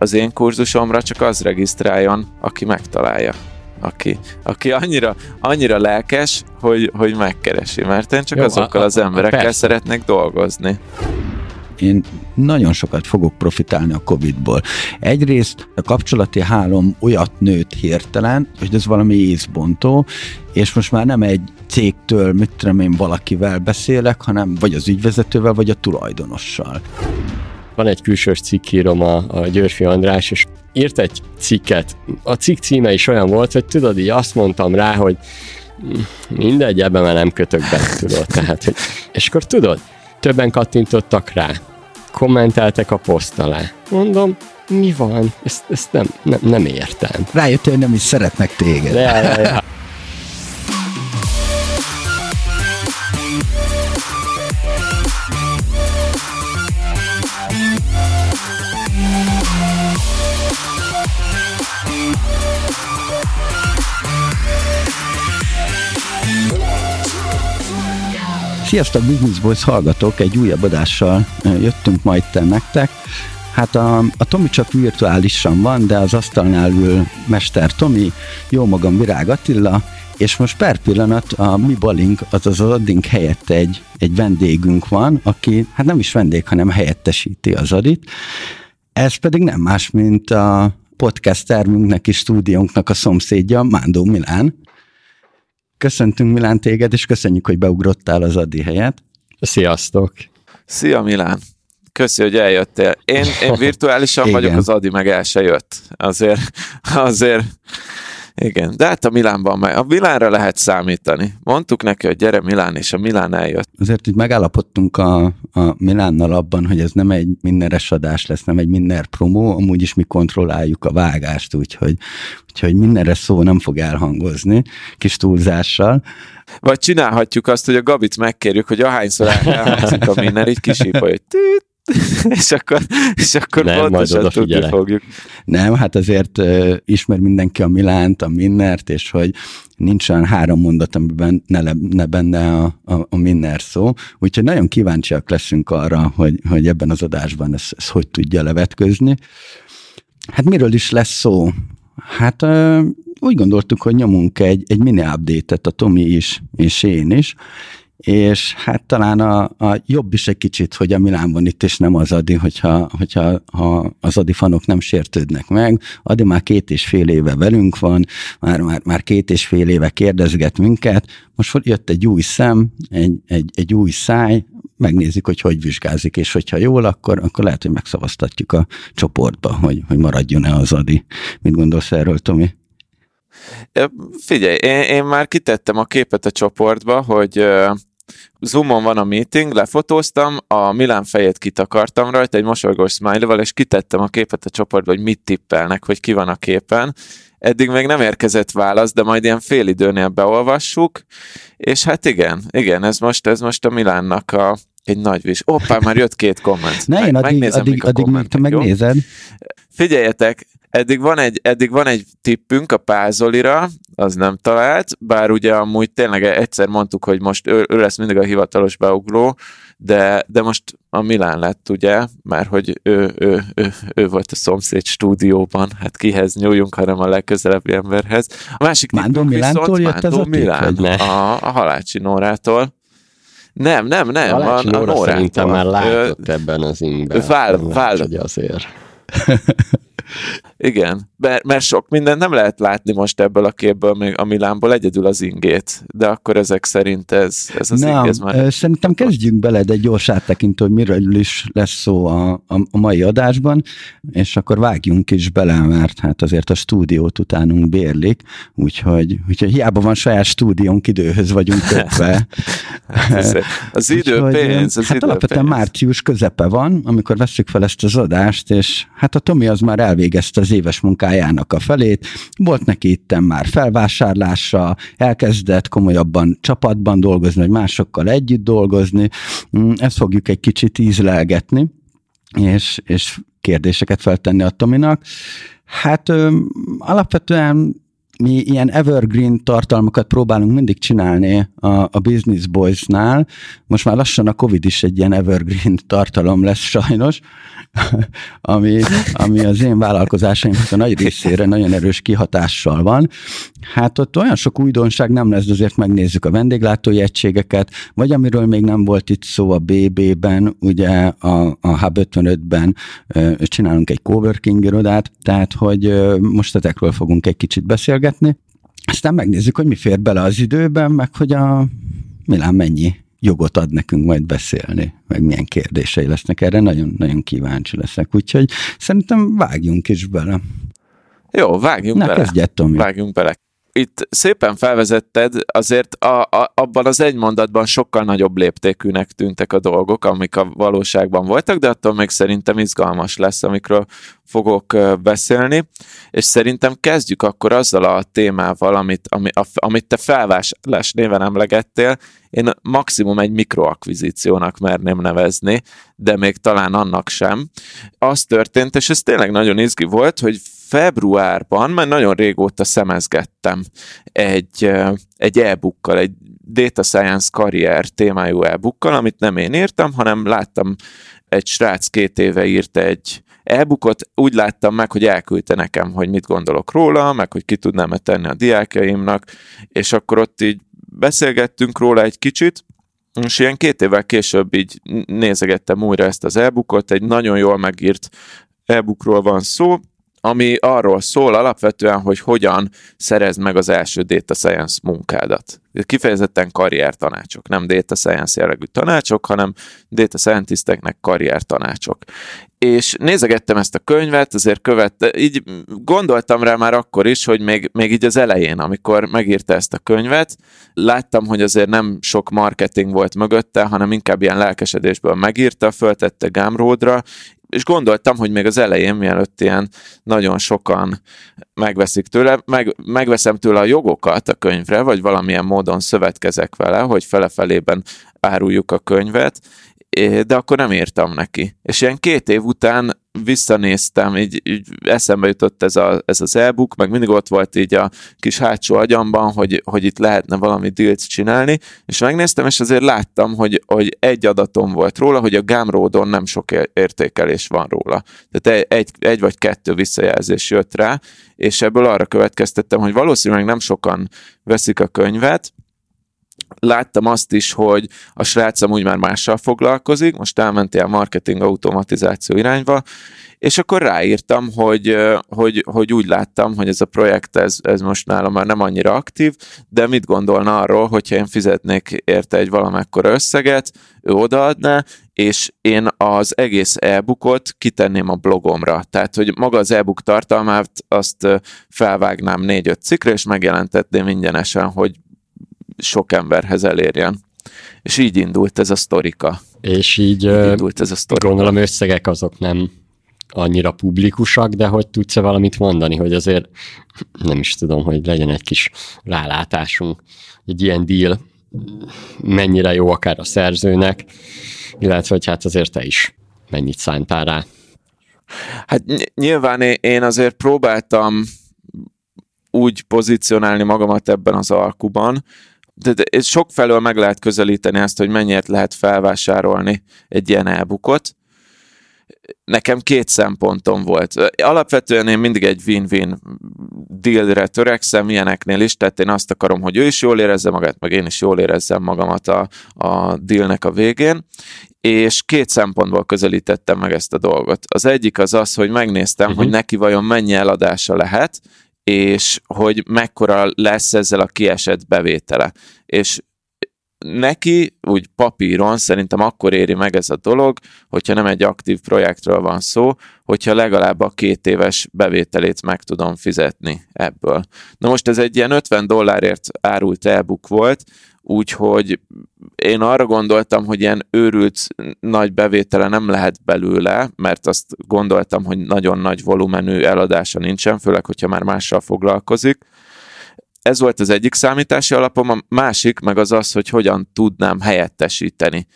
az én kurzusomra csak az regisztráljon, aki megtalálja. Aki, aki annyira, annyira lelkes, hogy, hogy megkeresi, mert én csak Jó, azokkal a, a, az emberekkel persze. szeretnék dolgozni én nagyon sokat fogok profitálni a Covid-ból. Egyrészt a kapcsolati hálom olyat nőtt hirtelen, hogy ez valami észbontó, és most már nem egy cégtől, mit tudom én, valakivel beszélek, hanem vagy az ügyvezetővel, vagy a tulajdonossal. Van egy külsős cikkírom a, a Györfi András, és írt egy cikket. A cikk címe is olyan volt, hogy tudod, így azt mondtam rá, hogy mindegy, ebben már nem kötök be, tudod. Tehát, hogy, és akkor tudod, többen kattintottak rá kommenteltek a poszt alá. Mondom, mi van? Ezt, ezt nem, nem, nem értem. Rájöttél, nem is szeretnek téged. Ja, ja, ja. Sziasztok, Business Boys hallgatók! Egy újabb adással jöttünk majd te nektek. Hát a, a Tomi csak virtuálisan van, de az asztalnál ül Mester Tomi, jó magam Virág Attila, és most per pillanat a mi balink, azaz az Adink helyett egy, egy vendégünk van, aki hát nem is vendég, hanem helyettesíti az Adit. Ez pedig nem más, mint a podcast termünknek és stúdiónknak a szomszédja, Mándó Milán. Köszöntünk Milán téged, és köszönjük, hogy beugrottál az Adi helyet. Sziasztok! Szia Milán! Köszi, hogy eljöttél. Én, én virtuálisan vagyok, az Adi meg el se jött. Azért, azért igen, de hát a Milánban meg, a Milánra lehet számítani. Mondtuk neki, hogy gyere Milán, és a Milán eljött. Azért így megállapodtunk a, a Milánnal abban, hogy ez nem egy mindenes adás lesz, nem egy minden promó, amúgy is mi kontrolláljuk a vágást, úgyhogy, úgyhogy mindenre szó nem fog elhangozni, kis túlzással. Vagy csinálhatjuk azt, hogy a Gabit megkérjük, hogy ahányszor elhangzik a minden, így kisípolja, hogy tűt, és akkor, és akkor nem, pontosan tudni fogjuk. Nem, hát azért uh, ismer mindenki a Milánt, a Minnert, és hogy nincs olyan három mondat, amiben ne, le, ne benne a, a, a Minner szó. Úgyhogy nagyon kíváncsiak leszünk arra, hogy, hogy ebben az adásban ez, ez hogy tudja levetközni. Hát miről is lesz szó? Hát uh, úgy gondoltuk, hogy nyomunk egy, egy mini update-et, a Tomi is, és én is, és hát talán a, a jobb is egy kicsit, hogy a Milán van itt, és nem az Adi, hogyha, hogyha ha az Adi fanok nem sértődnek meg. Adi már két és fél éve velünk van, már, már, már két és fél éve kérdezget minket, most jött egy új szem, egy, egy, egy új száj, megnézzük, hogy hogy vizsgázik, és hogyha jól, akkor, akkor lehet, hogy megszavaztatjuk a csoportba, hogy, hogy maradjon-e az Adi. Mit gondolsz erről, Tomi? Figyelj, én, én már kitettem a képet a csoportba, hogy Zoomon van a meeting, lefotóztam, a Milán fejét kitakartam rajta egy mosolygós smiley és kitettem a képet a csoportba, hogy mit tippelnek, hogy ki van a képen. Eddig még nem érkezett válasz, de majd ilyen fél időnél beolvassuk, és hát igen, igen, ez most, ez most a Milánnak a, egy nagy vis. Hoppá, már jött két komment. Ne, én addig, Megnézem, addig, addig meg te megnézed. Figyeljetek, eddig van egy, eddig van egy tippünk a Pázolira, az nem talált, bár ugye amúgy tényleg egyszer mondtuk, hogy most ő, ő lesz mindig a hivatalos beugró, de, de most a Milán lett, ugye, mert hogy ő, ő, ő, ő volt a szomszéd stúdióban, hát kihez nyúljunk, hanem a legközelebbi emberhez. A másik Mándor Milántól jött ez a Milán, a, a Halácsi Nórától. Nem, nem, nem. A, a Nóra szerintem már látott ebben az ingben. Vál, vál, azért. Igen, mert, mert sok mindent nem lehet látni most ebből a képből, még a Milánból egyedül az ingét, de akkor ezek szerint ez, ez az nem, ez már... Szerintem kezdjünk bele, de egy gyors áttekintő, hogy miről is lesz szó a, a, a mai adásban, és akkor vágjunk is bele, mert hát azért a stúdiót utánunk bérlik, úgyhogy, úgyhogy hiába van saját stúdiónk, időhöz vagyunk kötve. az, az idő úgyhogy, pénz, az Hát idő alapvetően pénz. március közepe van, amikor veszük fel ezt az adást, és hát a Tomi az már elvégezte az éves munkájának a felét, volt neki itten már felvásárlása, elkezdett komolyabban csapatban dolgozni, vagy másokkal együtt dolgozni, mm, ezt fogjuk egy kicsit ízlelgetni, és, és kérdéseket feltenni a Tominak. Hát ö, alapvetően mi ilyen evergreen tartalmakat próbálunk mindig csinálni a, a Business Boys-nál. Most már lassan a Covid is egy ilyen evergreen tartalom lesz sajnos, ami, ami az én vállalkozásaimnak a nagy részére nagyon erős kihatással van. Hát ott olyan sok újdonság nem lesz, azért megnézzük a vendéglátói egységeket, vagy amiről még nem volt itt szó a BB-ben, ugye a, a Hub 55-ben csinálunk egy coworking irodát, tehát hogy most ezekről fogunk egy kicsit beszélgetni. Aztán megnézzük, hogy mi fér bele az időben, meg hogy a Milán mennyi jogot ad nekünk majd beszélni, meg milyen kérdései lesznek erre, nagyon-nagyon kíváncsi leszek. Úgyhogy szerintem vágjunk is bele. Jó, vágjunk Na, bele. kezdjed, Tomi. Vágjunk bele itt szépen felvezetted, azért a, a, abban az egy mondatban sokkal nagyobb léptékűnek tűntek a dolgok, amik a valóságban voltak, de attól még szerintem izgalmas lesz, amikről fogok beszélni, és szerintem kezdjük akkor azzal a témával, amit, ami, a, amit te felvásárlás néven emlegettél, én maximum egy mikroakvizíciónak merném nevezni, de még talán annak sem. Az történt, és ez tényleg nagyon izgi volt, hogy februárban, már nagyon régóta szemezgettem egy, egy e-bookkal, egy Data Science karrier témájú e-bookkal, amit nem én írtam, hanem láttam egy srác két éve írt egy e-bookot, úgy láttam meg, hogy elküldte nekem, hogy mit gondolok róla, meg hogy ki tudnám-e tenni a diákjaimnak, és akkor ott így beszélgettünk róla egy kicsit, és ilyen két évvel később így nézegettem újra ezt az e-bookot, egy nagyon jól megírt e-bookról van szó, ami arról szól alapvetően, hogy hogyan szerezd meg az első data science munkádat. Kifejezetten karrier tanácsok, nem data science jellegű tanácsok, hanem data scientisteknek karrier tanácsok. És nézegettem ezt a könyvet, azért követte, így gondoltam rá már akkor is, hogy még, még így az elején, amikor megírta ezt a könyvet, láttam, hogy azért nem sok marketing volt mögötte, hanem inkább ilyen lelkesedésből megírta, föltette Gumroadra, és gondoltam, hogy még az elején, mielőtt ilyen nagyon sokan megveszik tőle, meg, megveszem tőle a jogokat a könyvre, vagy valamilyen módon szövetkezek vele, hogy felefelében áruljuk a könyvet, de akkor nem írtam neki. És ilyen két év után visszanéztem, így, így eszembe jutott ez, a, ez az e-book, meg mindig ott volt így a kis hátsó agyamban, hogy, hogy itt lehetne valami dílt csinálni, és megnéztem, és azért láttam, hogy, hogy egy adatom volt róla, hogy a Gumroadon nem sok értékelés van róla. Tehát egy, egy vagy kettő visszajelzés jött rá, és ebből arra következtettem, hogy valószínűleg nem sokan veszik a könyvet, láttam azt is, hogy a srác amúgy már mással foglalkozik, most elmentél marketing automatizáció irányba, és akkor ráírtam, hogy, hogy, hogy úgy láttam, hogy ez a projekt, ez, ez most nálam már nem annyira aktív, de mit gondolna arról, hogyha én fizetnék érte egy valamekkora összeget, ő odaadná, és én az egész e-bookot kitenném a blogomra. Tehát, hogy maga az e-book tartalmát azt felvágnám négy-öt cikkre, és megjelentetném ingyenesen, hogy sok emberhez elérjen. És így indult ez a sztorika. És így, így indult ez a sztorika. gondolom összegek azok nem annyira publikusak, de hogy tudsz -e valamit mondani, hogy azért nem is tudom, hogy legyen egy kis rálátásunk, egy ilyen deal mennyire jó akár a szerzőnek, illetve hogy hát azért te is mennyit szántál rá. Hát nyilván én azért próbáltam úgy pozícionálni magamat ebben az alkuban, de, de sok felől meg lehet közelíteni ezt, hogy mennyiért lehet felvásárolni egy ilyen elbukot. Nekem két szempontom volt. Alapvetően én mindig egy win-win dealre törekszem, ilyeneknél is, tehát én azt akarom, hogy ő is jól érezze magát, meg én is jól érezzem magamat a, a dealnek a végén, és két szempontból közelítettem meg ezt a dolgot. Az egyik az az, hogy megnéztem, uh-huh. hogy neki vajon mennyi eladása lehet, és hogy mekkora lesz ezzel a kiesett bevétele. És neki úgy papíron szerintem akkor éri meg ez a dolog, hogyha nem egy aktív projektről van szó, hogyha legalább a két éves bevételét meg tudom fizetni ebből. Na most ez egy ilyen 50 dollárért árult e-book volt, úgyhogy én arra gondoltam, hogy ilyen őrült nagy bevétele nem lehet belőle, mert azt gondoltam, hogy nagyon nagy volumenű eladása nincsen, főleg, hogyha már mással foglalkozik. Ez volt az egyik számítási alapom, a másik meg az az, hogy hogyan tudnám helyettesíteni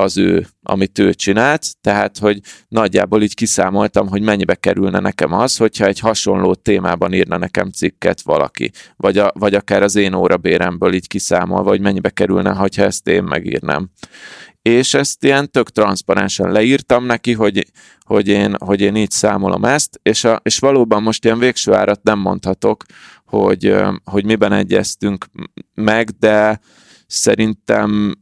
az ő, amit ő csinált, tehát, hogy nagyjából így kiszámoltam, hogy mennyibe kerülne nekem az, hogyha egy hasonló témában írna nekem cikket valaki, vagy, a, vagy akár az én órabéremből így kiszámolva, hogy mennyibe kerülne, ha ezt én megírnám. És ezt ilyen tök transzparensen leírtam neki, hogy, hogy, én, hogy én így számolom ezt, és, a, és valóban most ilyen végső árat nem mondhatok, hogy, hogy miben egyeztünk meg, de szerintem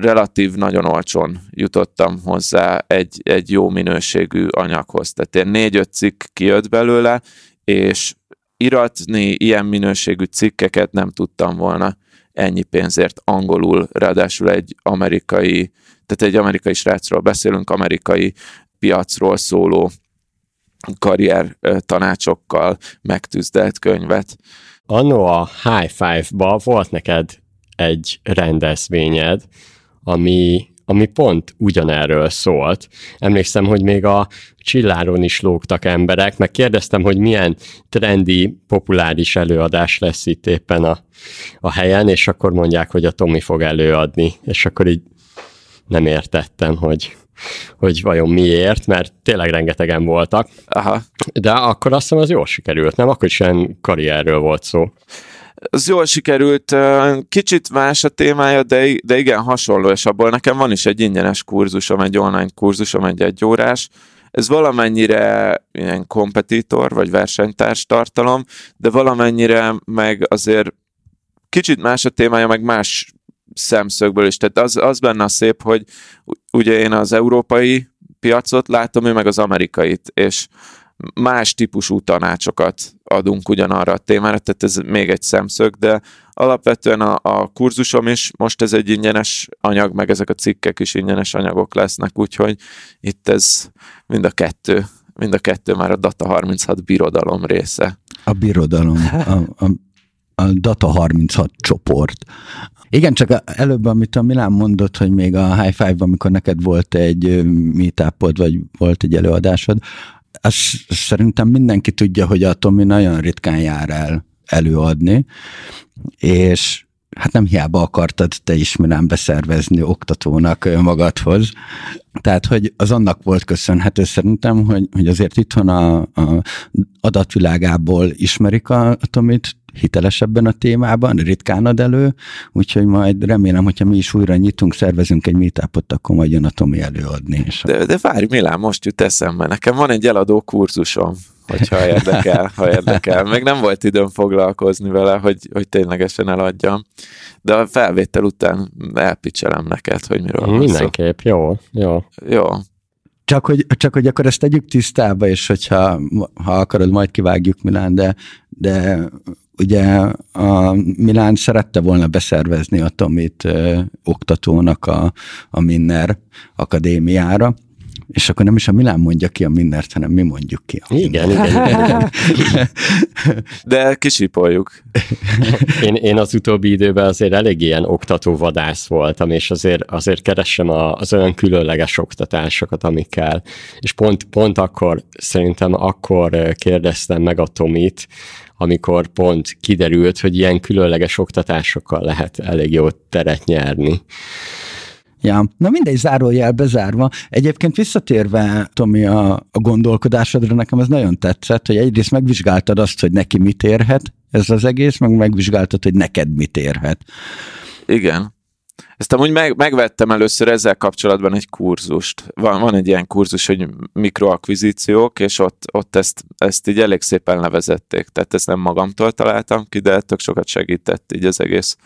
relatív nagyon olcsón jutottam hozzá egy, egy jó minőségű anyaghoz. Tehát ilyen négy-öt cikk kijött belőle, és iratni ilyen minőségű cikkeket nem tudtam volna ennyi pénzért angolul, ráadásul egy amerikai, tehát egy amerikai srácról beszélünk, amerikai piacról szóló karrier tanácsokkal megtűzdelt könyvet. Anno a High Five-ba volt neked egy rendezvényed, ami, ami pont ugyanerről szólt. Emlékszem, hogy még a csilláron is lógtak emberek, meg kérdeztem, hogy milyen trendi, populáris előadás lesz itt éppen a, a helyen, és akkor mondják, hogy a Tomi fog előadni, és akkor így nem értettem, hogy hogy vajon miért, mert tényleg rengetegen voltak. Aha. De akkor azt hiszem az jól sikerült, nem? Akkor is ilyen karrierről volt szó. Az jól sikerült, kicsit más a témája, de, de igen, hasonló, és abból nekem van is egy ingyenes kurzusom, egy online kurzusom, egy egyórás, ez valamennyire ilyen kompetitor, vagy versenytárs tartalom, de valamennyire meg azért kicsit más a témája, meg más szemszögből is. Tehát az, az benne a szép, hogy ugye én az európai piacot látom, ő meg az amerikait, és más típusú tanácsokat adunk ugyanarra a témára, tehát ez még egy szemszög, de alapvetően a, a kurzusom is, most ez egy ingyenes anyag, meg ezek a cikkek is ingyenes anyagok lesznek, úgyhogy itt ez mind a kettő, mind a kettő már a Data 36 birodalom része. A birodalom, a, a, a Data 36 csoport. Igen, csak előbb, amit a Milán mondott, hogy még a High Five-ban, amikor neked volt egy meetupod, vagy volt egy előadásod, azt szerintem mindenki tudja, hogy a Tomi nagyon ritkán jár el előadni, és hát nem hiába akartad te is Milán beszervezni oktatónak magadhoz. Tehát, hogy az annak volt köszönhető szerintem, hogy, hogy azért itthon a, a adatvilágából ismerik a, a Tomit, hitelesebben a témában, ritkán ad elő, úgyhogy majd remélem, hogyha mi is újra nyitunk, szervezünk egy meetupot, akkor majd jön a Tomi előadni. És de, de várj, Milán, most jut eszembe. Nekem van egy eladó kurzusom, hogyha érdekel, ha érdekel. Meg nem volt időm foglalkozni vele, hogy, hogy ténylegesen eladjam. De a felvétel után elpicselem neked, hogy miről van Mindenképp, jó, jó. Jó, csak hogy, csak hogy akkor ezt tegyük tisztába, és hogyha ha akarod, majd kivágjuk Milán, de, de ugye a Milán szerette volna beszervezni a Tomit ö, oktatónak a, a Minner akadémiára, és akkor nem is a Milán mondja ki a Minnert, hanem mi mondjuk ki. A igen, igen, igen. De kisipoljuk. Én, én az utóbbi időben azért elég ilyen oktató vadász voltam, és azért, azért keresem a, az olyan különleges oktatásokat, amikkel. És pont, pont akkor, szerintem akkor kérdeztem meg a Tomit, amikor pont kiderült, hogy ilyen különleges oktatásokkal lehet elég jó teret nyerni. Ja, na mindegy, zárójel bezárva. Egyébként visszatérve, Tomi, a, a gondolkodásodra, nekem ez nagyon tetszett, hogy egyrészt megvizsgáltad azt, hogy neki mit érhet ez az egész, meg megvizsgáltad, hogy neked mit érhet. Igen. Ezt amúgy meg, megvettem először ezzel kapcsolatban egy kurzust. Van, van egy ilyen kurzus, hogy mikroakvizíciók, és ott, ott ezt, ezt így elég szépen levezették. Tehát ezt nem magamtól találtam ki, de tök sokat segített így az egész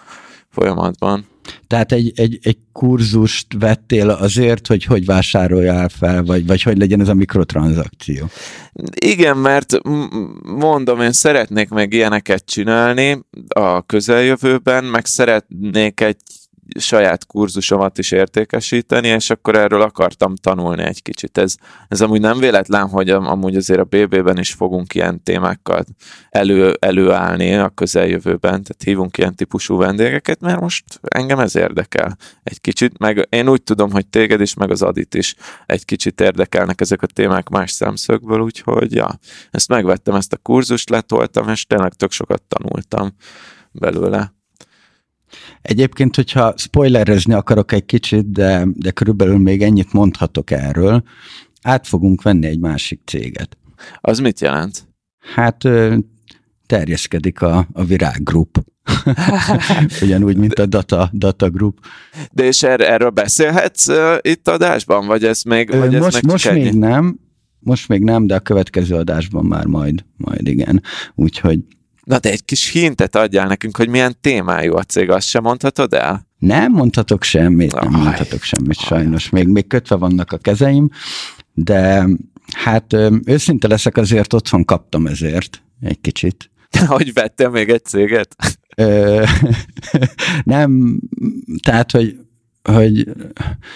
folyamatban. Tehát egy, egy, egy kurzust vettél azért, hogy hogy vásároljál fel, vagy, vagy hogy legyen ez a mikrotranszakció? Igen, mert mondom, én szeretnék meg ilyeneket csinálni a közeljövőben, meg szeretnék egy saját kurzusomat is értékesíteni, és akkor erről akartam tanulni egy kicsit. Ez, ez amúgy nem véletlen, hogy amúgy azért a BB-ben is fogunk ilyen témákkal elő, előállni a közeljövőben, tehát hívunk ilyen típusú vendégeket, mert most engem ez érdekel egy kicsit, meg én úgy tudom, hogy téged is, meg az Adit is egy kicsit érdekelnek ezek a témák más szemszögből, úgyhogy ja, ezt megvettem, ezt a kurzust letoltam, és tényleg tök sokat tanultam belőle. Egyébként, hogyha spoilerezni akarok egy kicsit, de, de körülbelül még ennyit mondhatok erről, át fogunk venni egy másik céget. Az mit jelent? Hát terjeszkedik a, a Virág Group. Ugyanúgy, mint a Data, data Group. De és er, erről beszélhetsz uh, itt adásban, vagy ez még, vagy most, ez meg most még nem, most még nem, de a következő adásban már majd, majd igen. Úgyhogy Na de egy kis hintet adjál nekünk, hogy milyen témájú a cég, azt sem mondhatod el? Nem mondhatok semmit, nem Aj. mondhatok semmit, sajnos. Még, még kötve vannak a kezeim, de hát őszinte leszek, azért otthon kaptam ezért egy kicsit. hogy vettél még egy céget? nem, tehát, hogy hogy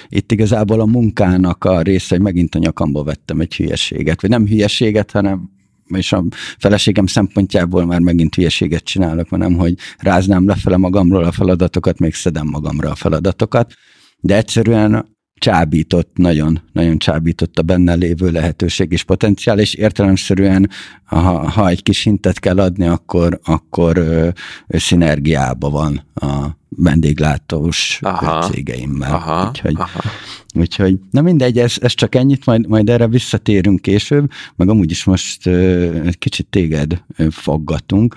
itt igazából a munkának a része, hogy megint a nyakamból vettem egy hülyeséget, vagy nem hülyeséget, hanem és a feleségem szempontjából már megint hülyeséget csinálok, hanem hogy ráznám lefele magamról a feladatokat, még szedem magamra a feladatokat, de egyszerűen csábított, nagyon, nagyon csábított a benne lévő lehetőség és potenciál, és értelemszerűen, ha, ha egy kis hintet kell adni, akkor, akkor ö, ö, szinergiában van a vendéglátós aha, cégeimmel. Aha, úgyhogy, aha. úgyhogy, na mindegy, ez, ez csak ennyit, majd, majd erre visszatérünk később, meg amúgy is most ö, egy kicsit téged foggatunk.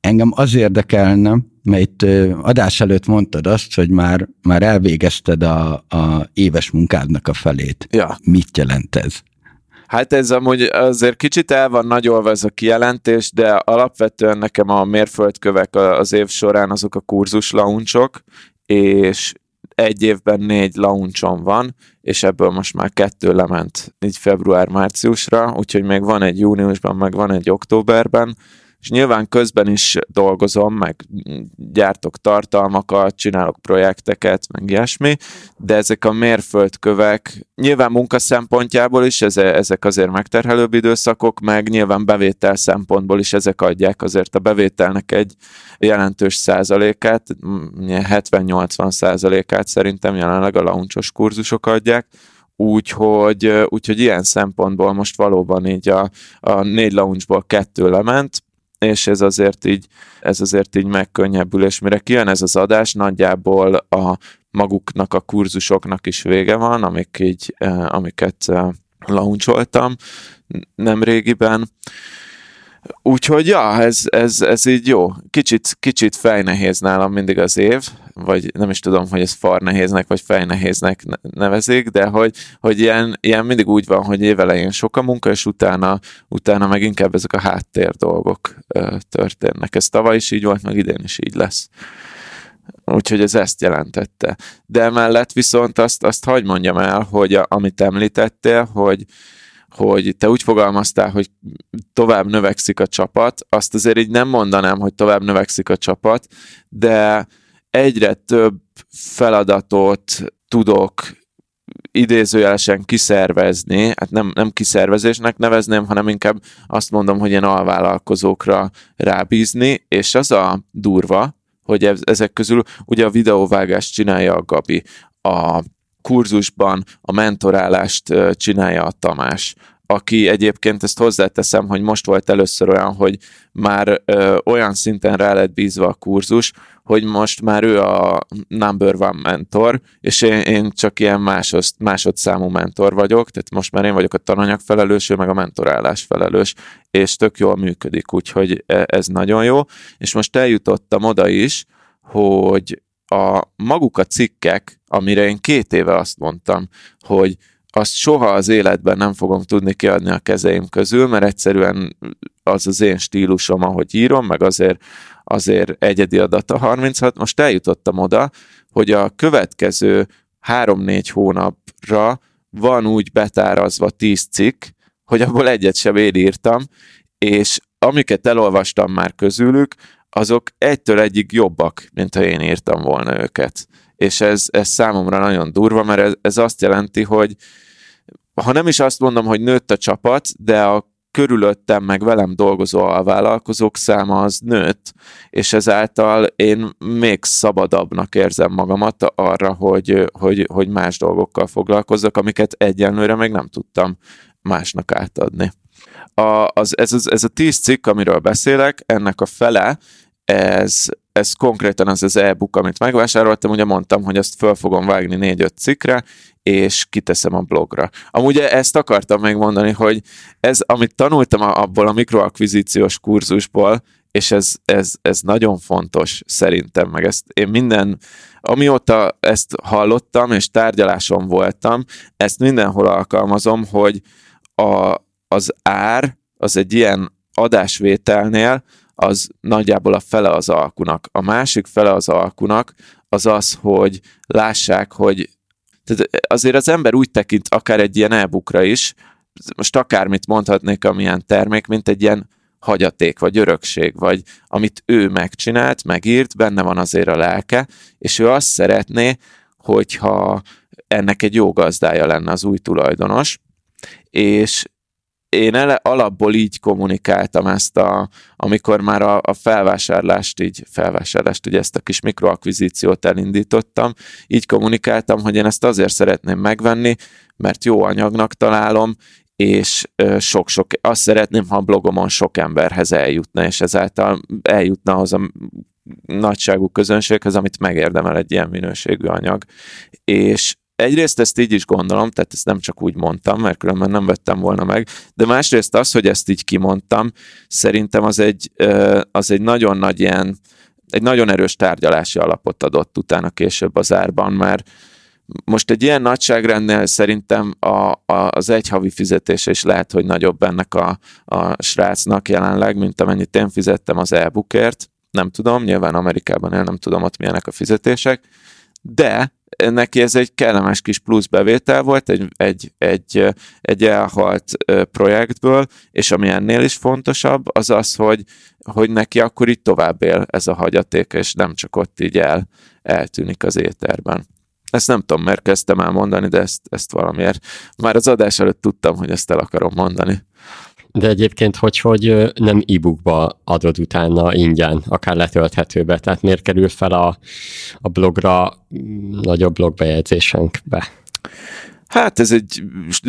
Engem az érdekelne, mert adás előtt mondtad azt, hogy már, már elvégezted a, a éves munkádnak a felét. Ja. Mit jelent ez? Hát ez amúgy azért kicsit el van nagyolva ez a kijelentés, de alapvetően nekem a mérföldkövek az év során azok a kurzus launchok, és egy évben négy launchon van, és ebből most már kettő lement így február-márciusra, úgyhogy még van egy júniusban, meg van egy októberben, és nyilván közben is dolgozom, meg gyártok tartalmakat, csinálok projekteket, meg ilyesmi, de ezek a mérföldkövek nyilván munka szempontjából is ezek azért megterhelőbb időszakok, meg nyilván bevétel szempontból is ezek adják azért a bevételnek egy jelentős százalékát, 70-80 százalékát szerintem jelenleg a launcos kurzusok adják, Úgyhogy, úgyhogy ilyen szempontból most valóban így a, a négy launchból kettő lement, és ez azért így, ez azért így megkönnyebbül, és mire kijön ez az adás, nagyjából a maguknak a kurzusoknak is vége van, amik így, eh, amiket eh, launcholtam nem régiben, Úgyhogy ja, ez, ez, ez így jó. Kicsit, kicsit fejnehéz nálam mindig az év, vagy nem is tudom, hogy ez far nehéznek, vagy fejnehéznek nevezik, de hogy, hogy ilyen, ilyen mindig úgy van, hogy évelején sok a munka, és utána, utána meg inkább ezek a háttér dolgok ö, történnek. Ez tavaly is így volt, meg idén is így lesz. Úgyhogy ez ezt jelentette. De emellett viszont azt, azt hagyd mondjam el, hogy a, amit említettél, hogy, hogy te úgy fogalmaztál, hogy tovább növekszik a csapat, azt azért így nem mondanám, hogy tovább növekszik a csapat, de egyre több feladatot tudok idézőjelesen kiszervezni, hát nem, nem kiszervezésnek nevezném, hanem inkább azt mondom, hogy ilyen alvállalkozókra rábízni, és az a durva, hogy ezek közül ugye a videóvágást csinálja a Gabi, a kurzusban a mentorálást csinálja a Tamás, aki egyébként ezt hozzáteszem, hogy most volt először olyan, hogy már ö, olyan szinten rá lett bízva a kurzus, hogy most már ő a number one mentor, és én, én csak ilyen másod, másodszámú mentor vagyok, tehát most már én vagyok a tananyag felelős, ő meg a mentorálás felelős, és tök jól működik, úgyhogy e, ez nagyon jó, és most eljutottam oda is, hogy a maguk a cikkek, amire én két éve azt mondtam, hogy azt soha az életben nem fogom tudni kiadni a kezeim közül, mert egyszerűen az az én stílusom, ahogy írom, meg azért, azért egyedi a Data 36. Most eljutottam oda, hogy a következő három-négy hónapra van úgy betárazva tíz cikk, hogy abból egyet sem én írtam, és amiket elolvastam már közülük, azok egytől egyig jobbak, mint ha én írtam volna őket. És ez, ez számomra nagyon durva, mert ez, ez azt jelenti, hogy ha nem is azt mondom, hogy nőtt a csapat, de a körülöttem meg velem dolgozó alvállalkozók száma az nőtt, és ezáltal én még szabadabbnak érzem magamat arra, hogy, hogy, hogy más dolgokkal foglalkozzak, amiket egyenlőre még nem tudtam másnak átadni. A, az, ez, ez, ez a tíz cikk, amiről beszélek, ennek a fele, ez ez konkrétan az az e-book, amit megvásároltam, ugye mondtam, hogy ezt föl fogom vágni négy-öt cikkre, és kiteszem a blogra. Amúgy ezt akartam megmondani, hogy ez, amit tanultam abból a mikroakvizíciós kurzusból, és ez, ez, ez nagyon fontos szerintem, meg ezt én minden, amióta ezt hallottam, és tárgyaláson voltam, ezt mindenhol alkalmazom, hogy a, az ár, az egy ilyen adásvételnél, az nagyjából a fele az alkunak. A másik fele az alkunak az az, hogy lássák, hogy tehát azért az ember úgy tekint akár egy ilyen e is, most akármit mondhatnék, amilyen termék, mint egy ilyen hagyaték, vagy örökség, vagy amit ő megcsinált, megírt, benne van azért a lelke, és ő azt szeretné, hogyha ennek egy jó gazdája lenne az új tulajdonos, és én ele, alapból így kommunikáltam ezt, a, amikor már a, a felvásárlást, így felvásárlást, ugye ezt a kis mikroakvizíciót elindítottam, így kommunikáltam, hogy én ezt azért szeretném megvenni, mert jó anyagnak találom, és sok-sok, azt szeretném, ha a blogomon sok emberhez eljutna, és ezáltal eljutna az a nagyságú közönséghez, amit megérdemel egy ilyen minőségű anyag. És egyrészt ezt így is gondolom, tehát ezt nem csak úgy mondtam, mert különben nem vettem volna meg, de másrészt az, hogy ezt így kimondtam, szerintem az egy, az egy nagyon nagy ilyen, egy nagyon erős tárgyalási alapot adott utána később az árban, mert most egy ilyen nagyságrendnél szerintem a, a, az egy havi fizetése is lehet, hogy nagyobb ennek a, a srácnak jelenleg, mint amennyit én fizettem az e-bookért. Nem tudom, nyilván Amerikában él, nem tudom ott milyenek a fizetések, de neki ez egy kellemes kis plusz bevétel volt egy, egy, egy, egy elhalt projektből, és ami ennél is fontosabb, az az, hogy, hogy neki akkor így tovább él ez a hagyaték, és nem csak ott így el, eltűnik az éterben. Ezt nem tudom, mert kezdtem el mondani, de ezt, ezt valamiért már az adás előtt tudtam, hogy ezt el akarom mondani. De egyébként, hogy, hogy nem e-bookba adod utána ingyen, akár letölthetőbe, tehát miért kerül fel a, a blogra nagyobb blogbejegyzésenkbe? Hát ez egy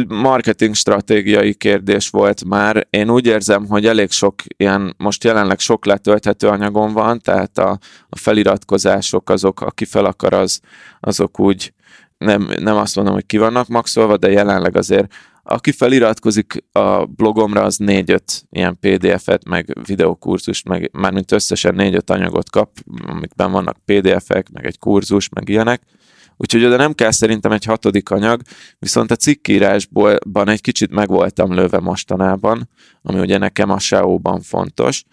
marketing stratégiai kérdés volt már. Én úgy érzem, hogy elég sok ilyen, most jelenleg sok letölthető anyagom van, tehát a, a feliratkozások azok, aki fel akar, az, azok úgy nem, nem azt mondom, hogy ki vannak maxolva, de jelenleg azért aki feliratkozik a blogomra, az négy-öt ilyen PDF-et, meg videokurzust, meg mármint összesen négy-öt anyagot kap, amikben vannak PDF-ek, meg egy kurzus, meg ilyenek. Úgyhogy oda nem kell szerintem egy hatodik anyag, viszont a cikkírásban egy kicsit meg voltam lőve mostanában, ami ugye nekem a SEO-ban fontos,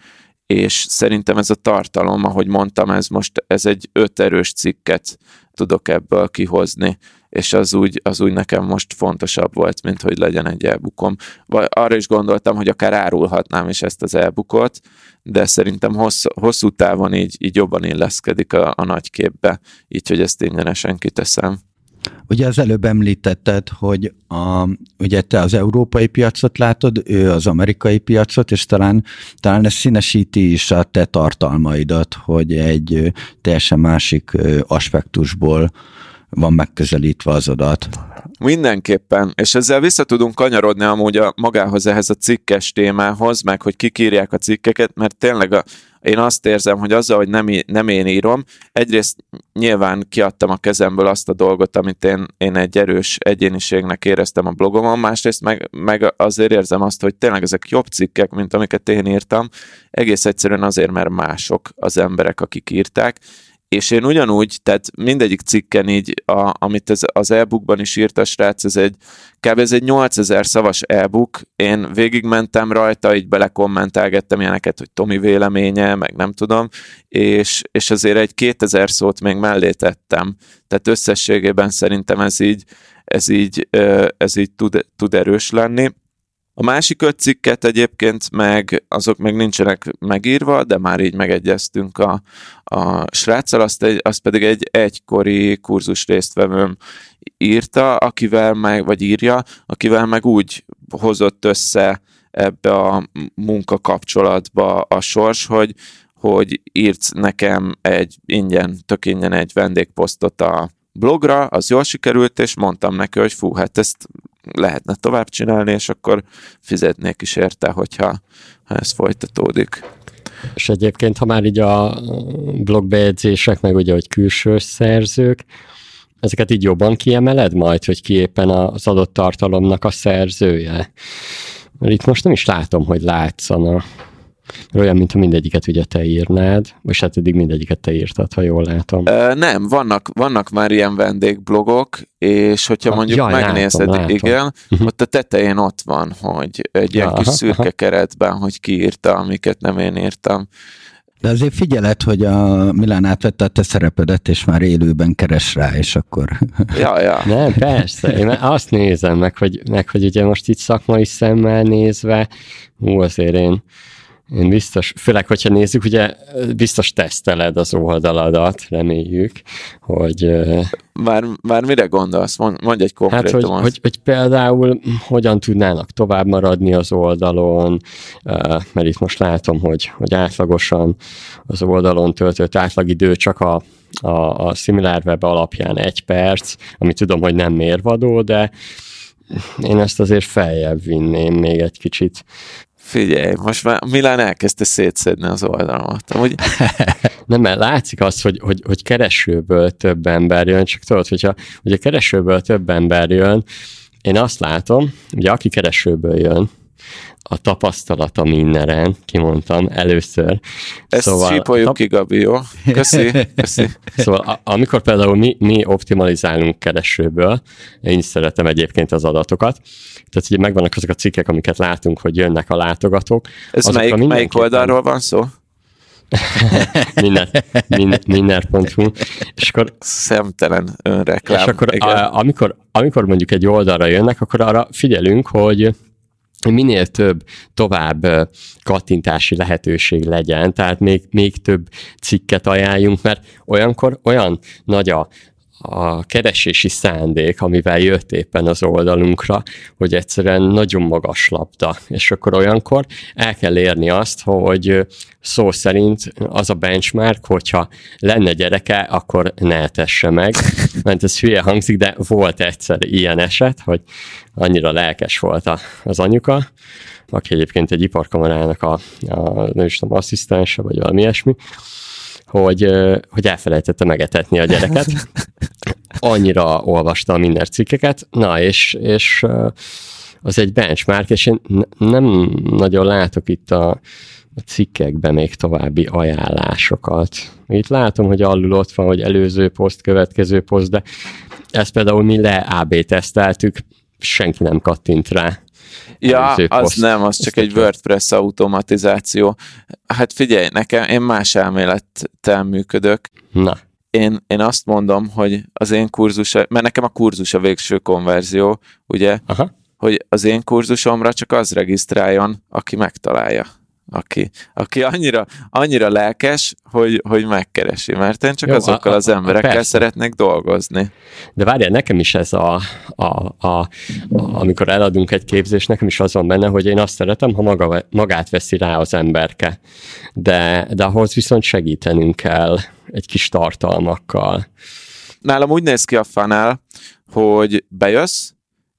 és szerintem ez a tartalom, ahogy mondtam, ez most ez egy öt erős cikket tudok ebből kihozni, és az úgy, az úgy nekem most fontosabb volt, mint hogy legyen egy e Vagy arra is gondoltam, hogy akár árulhatnám is ezt az e de szerintem hossz, hosszú távon így, így jobban illeszkedik a, a nagy képbe, így, hogy ezt ingyenesen kiteszem. Ugye az előbb említetted, hogy a, ugye te az európai piacot látod, ő az amerikai piacot, és talán, talán ez színesíti is a te tartalmaidat, hogy egy teljesen másik aspektusból van megközelítve az adat. Mindenképpen, és ezzel vissza tudunk kanyarodni amúgy a magához ehhez a cikkes témához, meg hogy kikírják a cikkeket, mert tényleg a, én azt érzem, hogy azzal, hogy nem, nem én írom, egyrészt nyilván kiadtam a kezemből azt a dolgot, amit én, én egy erős egyéniségnek éreztem a blogomon, másrészt meg, meg azért érzem azt, hogy tényleg ezek jobb cikkek, mint amiket én írtam, egész egyszerűen azért, mert mások az emberek, akik írták, és én ugyanúgy, tehát mindegyik cikken így, a, amit ez, az e-bookban is írt a srác, ez egy, kb. ez egy 8000 szavas e-book, én végigmentem rajta, így belekommentálgettem ilyeneket, hogy Tomi véleménye, meg nem tudom, és, és azért egy 2000 szót még mellé tettem, tehát összességében szerintem ez így, ez így, ez így tud, tud erős lenni. A másik öt cikket egyébként meg, azok meg nincsenek megírva, de már így megegyeztünk a, a sráccal, azt, egy, azt pedig egy egykori kurzus résztvevőm írta, akivel meg, vagy írja, akivel meg úgy hozott össze ebbe a munkakapcsolatba a sors, hogy, hogy írt nekem egy ingyen, tök ingyen egy vendégposztot a blogra, az jól sikerült, és mondtam neki, hogy fú, hát ezt lehetne tovább csinálni, és akkor fizetnék is érte, hogyha ha ez folytatódik. És egyébként, ha már így a blogbejegyzések, meg ugye, hogy külső szerzők, ezeket így jobban kiemeled majd, hogy ki éppen az adott tartalomnak a szerzője? Mert itt most nem is látom, hogy látszana. Olyan, mintha mindegyiket ugye te írnád, vagy hát eddig mindegyiket te írtad, ha jól látom. Ö, nem, vannak, vannak már ilyen vendégblogok, és hogyha ha, mondjuk jaj, megnézed, látom, látom. igen, uh-huh. ott a tetején ott van, hogy egy ilyen aha, kis szürke aha. keretben, hogy ki írta, amiket nem én írtam. De azért figyeled, hogy a Milán átvette a te szerepedet, és már élőben keres rá, és akkor... Ja, ja. Nem, persze. Én azt nézem meg, hogy, meg, hogy ugye most itt szakmai szemmel nézve, hú, azért én én biztos, főleg, hogyha nézzük, ugye biztos teszteled az oldaladat, reméljük, hogy... Már, már mire gondolsz? Mondj egy konkrétumot. Hát, hogy, hogy, hogy például hogyan tudnának tovább maradni az oldalon, mert itt most látom, hogy, hogy átlagosan az oldalon töltött átlagidő csak a, a, a SimilarWeb alapján egy perc, ami tudom, hogy nem mérvadó, de én ezt azért feljebb vinném még egy kicsit. Figyelj, most már Milán elkezdte szétszedni az oldalamat. Amúgy... Nem, mert látszik az, hogy, hogy, hogy keresőből több ember jön, csak tudod, hogyha a keresőből több ember jön, én azt látom, hogy aki keresőből jön, a tapasztalata mindenen, kimondtam először. Ezt szóval, sípoljuk tap... ki, Gabi, jó? Köszi, köszi. Szóval a, amikor például mi, mi optimalizálunk keresőből, én is szeretem egyébként az adatokat, tehát ugye megvannak azok a cikkek, amiket látunk, hogy jönnek a látogatók. Ez melyik, melyik oldalról van szó? minden, minden, minden.hu. És akkor szemtelen önreklám. És akkor a, amikor, amikor mondjuk egy oldalra jönnek, akkor arra figyelünk, hogy minél több tovább kattintási lehetőség legyen, tehát még, még több cikket ajánljunk, mert olyankor olyan nagy a, a keresési szándék, amivel jött éppen az oldalunkra, hogy egyszerűen nagyon magas labda, és akkor olyankor el kell érni azt, hogy szó szerint az a benchmark, hogyha lenne gyereke, akkor ne tesse meg, mert ez hülye hangzik, de volt egyszer ilyen eset, hogy annyira lelkes volt az anyuka, aki egyébként egy iparkamarának a, a nem is tudom, asszisztense, vagy valami ilyesmi, hogy, hogy elfelejtette megetetni a gyereket. Annyira olvasta a minden cikkeket, na és, és az egy benchmark, és én nem nagyon látok itt a, a cikkekben még további ajánlásokat. Itt látom, hogy alul ott van, hogy előző poszt, következő poszt, de ezt például mi le AB teszteltük, senki nem kattint rá. Ja, az nem, az csak egy WordPress automatizáció. Hát figyelj, nekem, én más elmélettel működök. Na. Én, én azt mondom, hogy az én kurzus, mert nekem a kurzus a végső konverzió, ugye, Aha. hogy az én kurzusomra csak az regisztráljon, aki megtalálja aki, aki annyira, annyira lelkes, hogy, hogy megkeresi, mert én csak Jó, azokkal a, a, az emberekkel persze. szeretnék dolgozni. De várjál, nekem is ez a, a, a, a, amikor eladunk egy képzést, nekem is az van benne, hogy én azt szeretem, ha maga, magát veszi rá az emberke. De, de ahhoz viszont segítenünk kell egy kis tartalmakkal. Nálam úgy néz ki a funnel, hogy bejössz,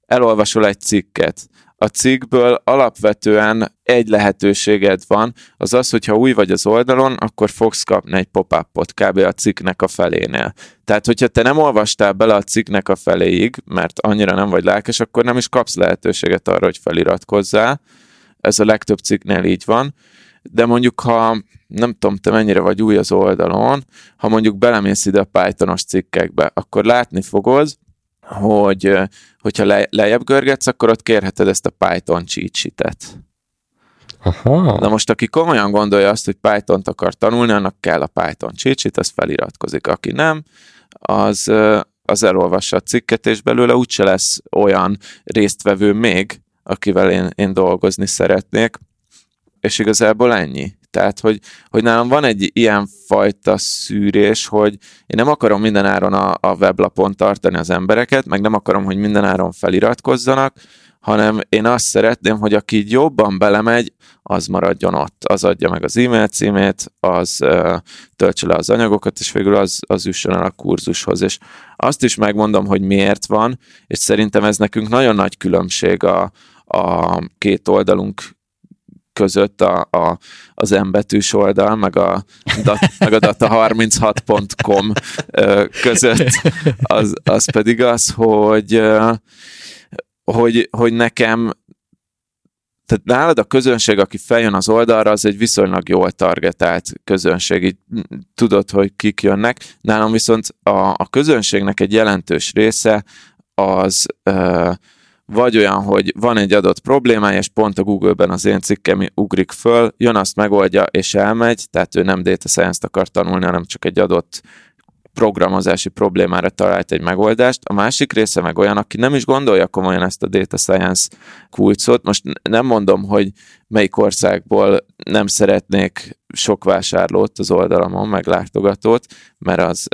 elolvasol egy cikket, a cikkből alapvetően egy lehetőséged van, az az, hogyha új vagy az oldalon, akkor fogsz kapni egy pop-upot kb. a cikknek a felénél. Tehát, hogyha te nem olvastál bele a cikknek a feléig, mert annyira nem vagy lelkes, akkor nem is kapsz lehetőséget arra, hogy feliratkozzál. Ez a legtöbb cikknél így van. De mondjuk, ha nem tudom, te mennyire vagy új az oldalon, ha mondjuk belemész ide a Pythonos cikkekbe, akkor látni fogod, hogy hogyha le, lejjebb görgetsz, akkor ott kérheted ezt a Python cheat sheet-et. Aha. Na most, aki komolyan gondolja azt, hogy Python-t akar tanulni, annak kell a Python cheat sheet, az feliratkozik. Aki nem, az, az elolvassa a cikket, és belőle úgyse lesz olyan résztvevő még, akivel én, én dolgozni szeretnék, és igazából ennyi. Tehát, hogy, hogy nálam van egy ilyen fajta szűrés, hogy én nem akarom minden áron a, a weblapon tartani az embereket, meg nem akarom, hogy minden áron feliratkozzanak, hanem én azt szeretném, hogy aki jobban belemegy, az maradjon ott, az adja meg az e-mail címét, az uh, töltse le az anyagokat, és végül az, az üssön el a kurzushoz. És azt is megmondom, hogy miért van, és szerintem ez nekünk nagyon nagy különbség a, a két oldalunk között a, a, az betűs oldal, meg a, dat, meg a data36.com között, az, az pedig az, hogy, hogy, hogy nekem tehát nálad a közönség, aki feljön az oldalra, az egy viszonylag jól targetált közönség, így tudod, hogy kik jönnek. Nálam viszont a, a közönségnek egy jelentős része az uh, vagy olyan, hogy van egy adott problémája, és pont a Google-ben az én cikkem ugrik föl, jön, azt megoldja, és elmegy, tehát ő nem data science-t akar tanulni, hanem csak egy adott programozási problémára talált egy megoldást, a másik része meg olyan, aki nem is gondolja komolyan ezt a data science kulcsot. Most nem mondom, hogy melyik országból nem szeretnék sok vásárlót az oldalamon, meg látogatót, mert az,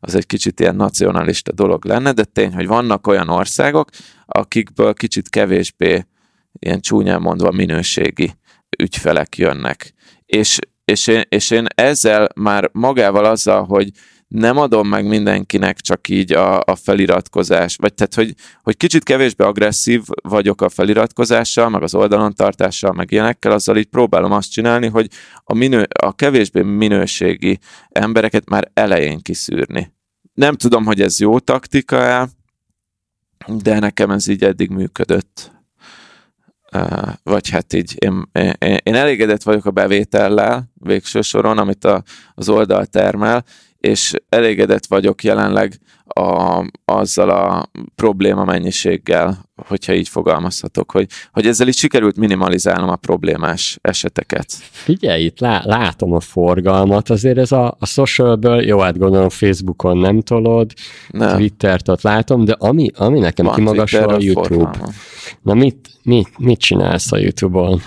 az egy kicsit ilyen nacionalista dolog lenne, de tény, hogy vannak olyan országok, akikből kicsit kevésbé ilyen csúnyán mondva minőségi ügyfelek jönnek. És, és, én, és én ezzel már magával azzal, hogy nem adom meg mindenkinek csak így a, a feliratkozás, vagy tehát, hogy, hogy kicsit kevésbé agresszív vagyok a feliratkozással, meg az oldalon tartással, meg ilyenekkel, azzal így próbálom azt csinálni, hogy a, minő, a kevésbé minőségi embereket már elején kiszűrni. Nem tudom, hogy ez jó taktika-e, de nekem ez így eddig működött. Vagy hát így én, én, én elégedett vagyok a bevétellel végső soron, amit a, az oldal termel, és elégedett vagyok jelenleg a, azzal a probléma mennyiséggel, hogyha így fogalmazhatok, hogy, hogy ezzel is sikerült minimalizálnom a problémás eseteket. Figyelj, itt lá, látom a forgalmat, azért ez a, a socialből, jó, hát gondolom Facebookon nem tolod, nem. Twittert ott látom, de ami, ami nekem Van kimagasol a YouTube. Forgalma. Na mit, mit, mit csinálsz a YouTube-on?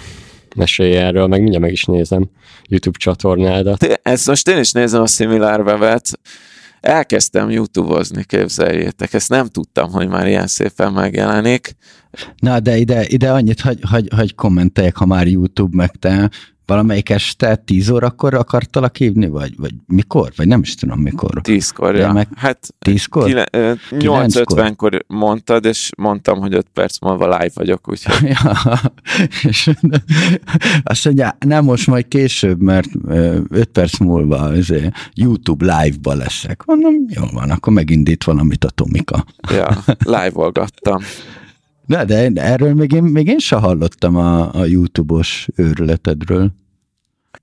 Mesélj erről, meg mindjárt meg is nézem YouTube csatornádat. Ezt most én is nézem a Similar Webet. Elkezdtem YouTube-ozni, képzeljétek. Ezt nem tudtam, hogy már ilyen szépen megjelenik. Na, de ide, ide annyit, hogy, hogy, hogy kommenteljek, ha már YouTube meg te valamelyik este 10 órakor akartalak hívni, vagy, vagy mikor? Vagy nem is tudom mikor. 10-kor, ja. Meg hát 10-kor? 8.50-kor mondtad, és mondtam, hogy 5 perc múlva live vagyok, úgyhogy. ja, és azt mondja, nem most majd később, mert 5 perc múlva YouTube live-ba leszek. Mondom, jó van, akkor megindít valamit a Tomika. ja, live-olgattam. De, de erről még én, még én se hallottam a, a YouTube-os őrületedről.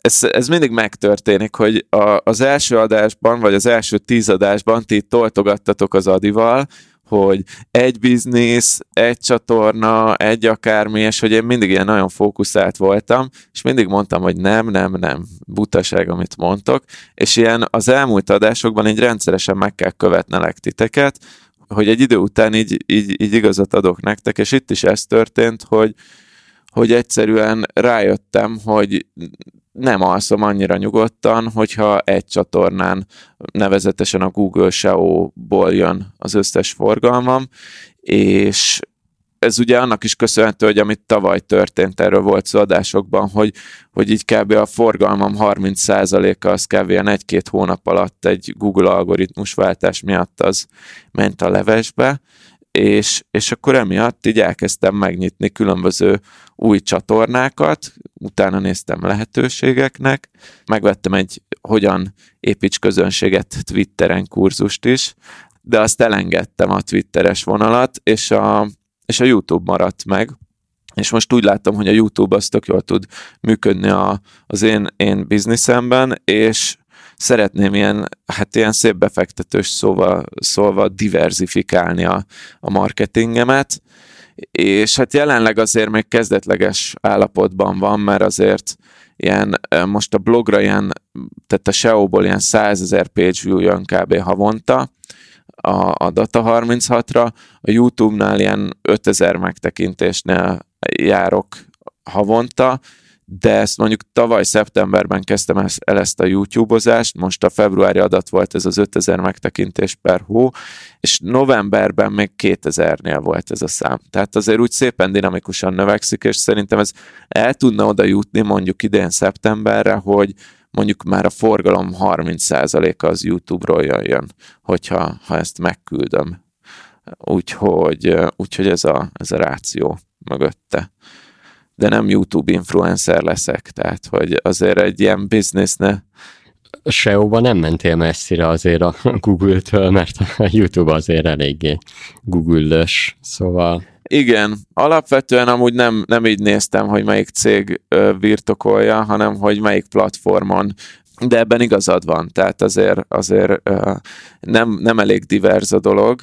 Ez, ez mindig megtörténik, hogy a, az első adásban, vagy az első tíz adásban ti toltogattatok az Adival, hogy egy biznisz, egy csatorna, egy akármi, és hogy én mindig ilyen nagyon fókuszált voltam, és mindig mondtam, hogy nem, nem, nem, butaság, amit mondtok, és ilyen az elmúlt adásokban így rendszeresen meg kell követnelek titeket, hogy egy idő után így, így, így igazat adok nektek, és itt is ez történt, hogy, hogy egyszerűen rájöttem, hogy nem alszom annyira nyugodtan, hogyha egy csatornán, nevezetesen a Google SEO-ból jön az összes forgalmam, és ez ugye annak is köszönhető, hogy amit tavaly történt, erről volt szó adásokban, hogy, hogy így kb. a forgalmam 30%-a az kb. egy-két hónap alatt egy Google algoritmusváltás miatt az ment a levesbe, és, és akkor emiatt így elkezdtem megnyitni különböző új csatornákat, utána néztem lehetőségeknek, megvettem egy hogyan építs közönséget Twitteren kurzust is, de azt elengedtem a Twitteres vonalat, és a, és a YouTube maradt meg, és most úgy látom, hogy a YouTube az tök jól tud működni a, az én, én bizniszemben, és szeretném ilyen, hát ilyen szép befektetős szóval, szóval diversifikálni a, a marketingemet, és hát jelenleg azért még kezdetleges állapotban van, mert azért ilyen, most a blogra ilyen, tehát a SEO-ból ilyen 100 ezer page view jön kb. havonta, a, a Data36-ra, a YouTube-nál ilyen 5000 megtekintésnél járok havonta, de ezt mondjuk tavaly szeptemberben kezdtem el ezt a YouTube-ozást, most a februári adat volt ez az 5000 megtekintés per hó, és novemberben még 2000-nél volt ez a szám. Tehát azért úgy szépen dinamikusan növekszik, és szerintem ez el tudna oda jutni mondjuk idén szeptemberre, hogy mondjuk már a forgalom 30%-a az YouTube-ról jön, hogyha ha ezt megküldöm. Úgyhogy, úgyhogy ez, a, ez a ráció mögötte. de nem YouTube influencer leszek, tehát hogy azért egy ilyen ne. SEO-ba nem mentél messzire azért a Google-től, mert a YouTube azért eléggé Google-ös, szóval... Igen, alapvetően amúgy nem, nem így néztem, hogy melyik cég birtokolja, hanem hogy melyik platformon de ebben igazad van, tehát azért, azért nem, nem elég divers a dolog,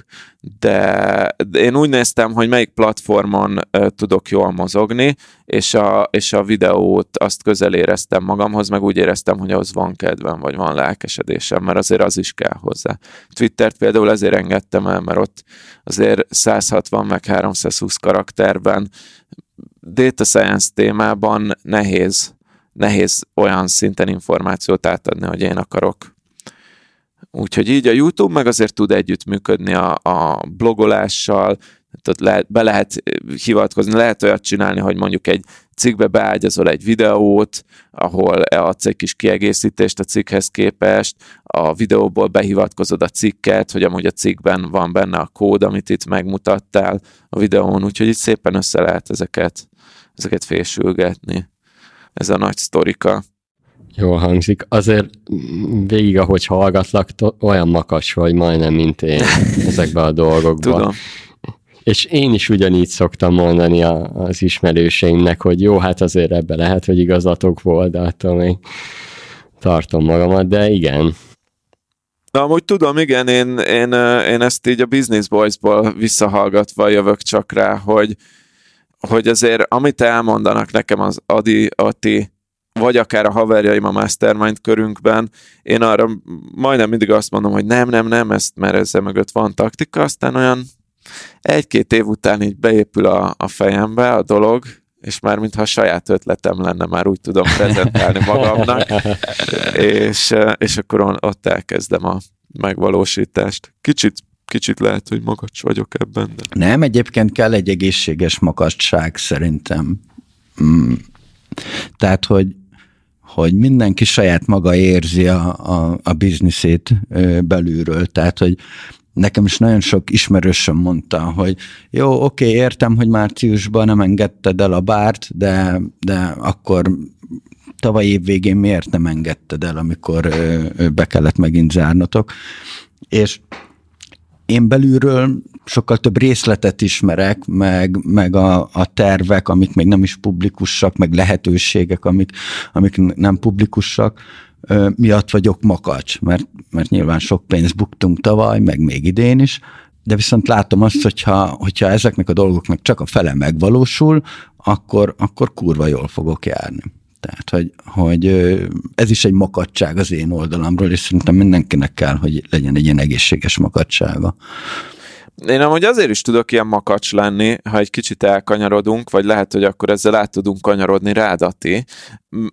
de én úgy néztem, hogy melyik platformon tudok jól mozogni, és a, és a videót azt közel éreztem magamhoz, meg úgy éreztem, hogy az van kedvem, vagy van lelkesedésem, mert azért az is kell hozzá. Twittert például ezért engedtem el, mert ott azért 160 meg 320 karakterben data science témában nehéz nehéz olyan szinten információt átadni, hogy én akarok. Úgyhogy így a YouTube meg azért tud együttműködni a, a blogolással, tehát lehet, be lehet hivatkozni, lehet olyat csinálni, hogy mondjuk egy cikkbe beágyazol egy videót, ahol adsz egy kis kiegészítést a cikkhez képest, a videóból behivatkozod a cikket, hogy amúgy a cikkben van benne a kód, amit itt megmutattál a videón, úgyhogy itt szépen össze lehet ezeket, ezeket fésülgetni ez a nagy sztorika. Jó hangzik. Azért végig, ahogy hallgatlak, olyan makas vagy majdnem, mint én ezekben a dolgokban. Tudom. És én is ugyanígy szoktam mondani a, az ismerőseimnek, hogy jó, hát azért ebbe lehet, hogy igazatok volt, de attól még tartom magamat, de igen. Na, amúgy tudom, igen, én, én, én ezt így a Business Boys-ból visszahallgatva jövök csak rá, hogy, hogy azért amit elmondanak nekem az Adi, Ati, vagy akár a haverjaim a mastermind körünkben, én arra majdnem mindig azt mondom, hogy nem, nem, nem, ezt, mert ezzel mögött van taktika, aztán olyan egy-két év után így beépül a, a fejembe a dolog, és már mintha a saját ötletem lenne, már úgy tudom prezentálni magamnak, és, és akkor ott elkezdem a megvalósítást. Kicsit kicsit lehet, hogy makacs vagyok ebben. De... Nem, egyébként kell egy egészséges makacság szerintem. Mm. Tehát, hogy, hogy mindenki saját maga érzi a, a, a bizniszét belülről. Tehát, hogy nekem is nagyon sok ismerősöm mondta, hogy jó, oké, értem, hogy márciusban nem engedted el a bárt, de, de akkor tavaly év végén miért nem engedted el, amikor be kellett megint zárnotok. És én belülről sokkal több részletet ismerek, meg, meg a, a tervek, amik még nem is publikusak, meg lehetőségek, amik, amik nem publikusak, miatt vagyok makacs, mert, mert nyilván sok pénzt buktunk tavaly, meg még idén is, de viszont látom azt, hogyha, hogyha ezeknek a dolgoknak csak a fele megvalósul, akkor, akkor kurva jól fogok járni. Tehát, hogy, hogy ez is egy makadság az én oldalamról, és szerintem mindenkinek kell, hogy legyen egy ilyen egészséges makadsága. Én amúgy azért is tudok ilyen makacs lenni, ha egy kicsit elkanyarodunk, vagy lehet, hogy akkor ezzel át tudunk kanyarodni rádati,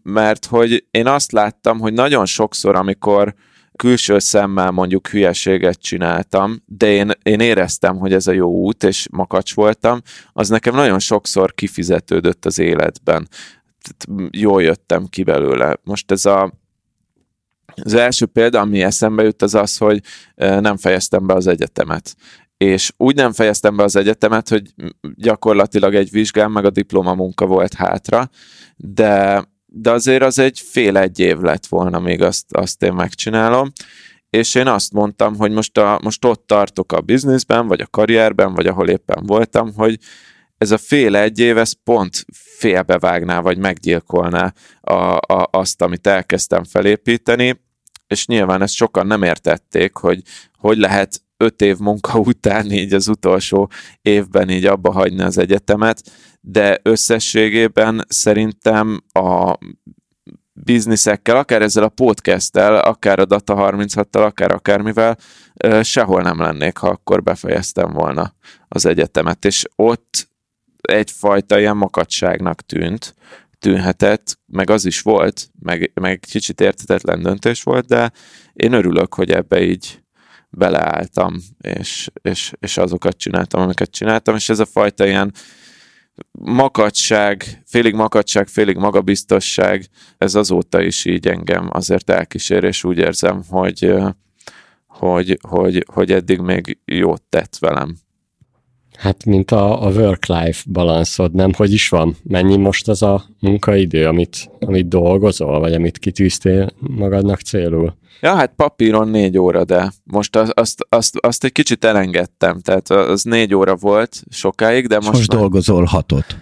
mert hogy én azt láttam, hogy nagyon sokszor, amikor külső szemmel mondjuk hülyeséget csináltam, de én, én éreztem, hogy ez a jó út, és makacs voltam, az nekem nagyon sokszor kifizetődött az életben jól jöttem ki belőle. Most ez a az első példa, ami eszembe jut, az az, hogy nem fejeztem be az egyetemet. És úgy nem fejeztem be az egyetemet, hogy gyakorlatilag egy vizsgám, meg a diplomamunka volt hátra, de, de azért az egy fél egy év lett volna, még azt, azt én megcsinálom. És én azt mondtam, hogy most, a, most ott tartok a bizniszben, vagy a karrierben, vagy ahol éppen voltam, hogy, ez a fél egy év, ez pont félbevágná, vagy meggyilkolná a, a, azt, amit elkezdtem felépíteni, és nyilván ezt sokan nem értették, hogy hogy lehet öt év munka után így az utolsó évben így abba hagyni az egyetemet, de összességében szerintem a bizniszekkel, akár ezzel a podcasttel, akár a Data 36-tal, akár akármivel, sehol nem lennék, ha akkor befejeztem volna az egyetemet. És ott egyfajta ilyen makadságnak tűnt, tűnhetett, meg az is volt, meg, meg kicsit értetetlen döntés volt, de én örülök, hogy ebbe így beleálltam, és, és, és azokat csináltam, amiket csináltam, és ez a fajta ilyen makadság, félig makadság, félig magabiztosság, ez azóta is így engem azért elkísér, és úgy érzem, hogy, hogy, hogy, hogy eddig még jót tett velem. Hát, mint a, a work-life balanszod, nem? Hogy is van? Mennyi most az a munkaidő, amit, amit dolgozol, vagy amit kitűztél magadnak célul? Ja, hát papíron négy óra, de most azt, azt, azt, azt egy kicsit elengedtem, tehát az négy óra volt sokáig, de most... most már... dolgozol hatot.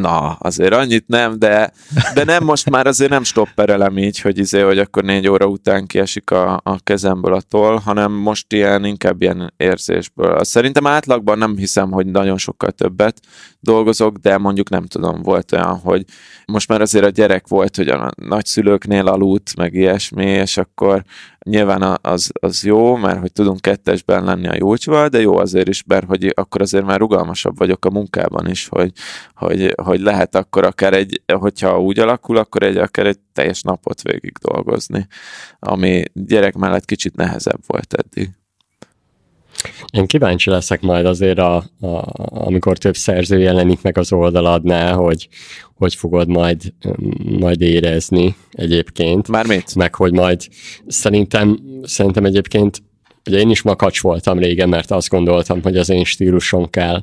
Na, azért annyit nem, de, de nem, most már azért nem stopperelem így, hogy izé, hogy akkor négy óra után kiesik a, a kezemből a toll, hanem most ilyen, inkább ilyen érzésből. Szerintem átlagban nem hiszem, hogy nagyon sokkal többet dolgozok, de mondjuk nem tudom, volt olyan, hogy most már azért a gyerek volt, hogy a nagyszülőknél aludt, meg ilyesmi, és akkor nyilván az, az jó, mert hogy tudunk kettesben lenni a jócsval, de jó azért is, mert hogy akkor azért már rugalmasabb vagyok a munkában is, hogy, hogy, hogy lehet akkor akár egy, hogyha úgy alakul, akkor egy akár egy teljes napot végig dolgozni, ami gyerek mellett kicsit nehezebb volt eddig. Én kíváncsi leszek majd azért, a, a, amikor több szerző jelenik meg az oldaladnál, hogy hogy fogod majd, majd érezni egyébként. Mármint? Meg hogy majd szerintem, szerintem egyébként Ugye én is makacs voltam régen, mert azt gondoltam, hogy az én stílusom kell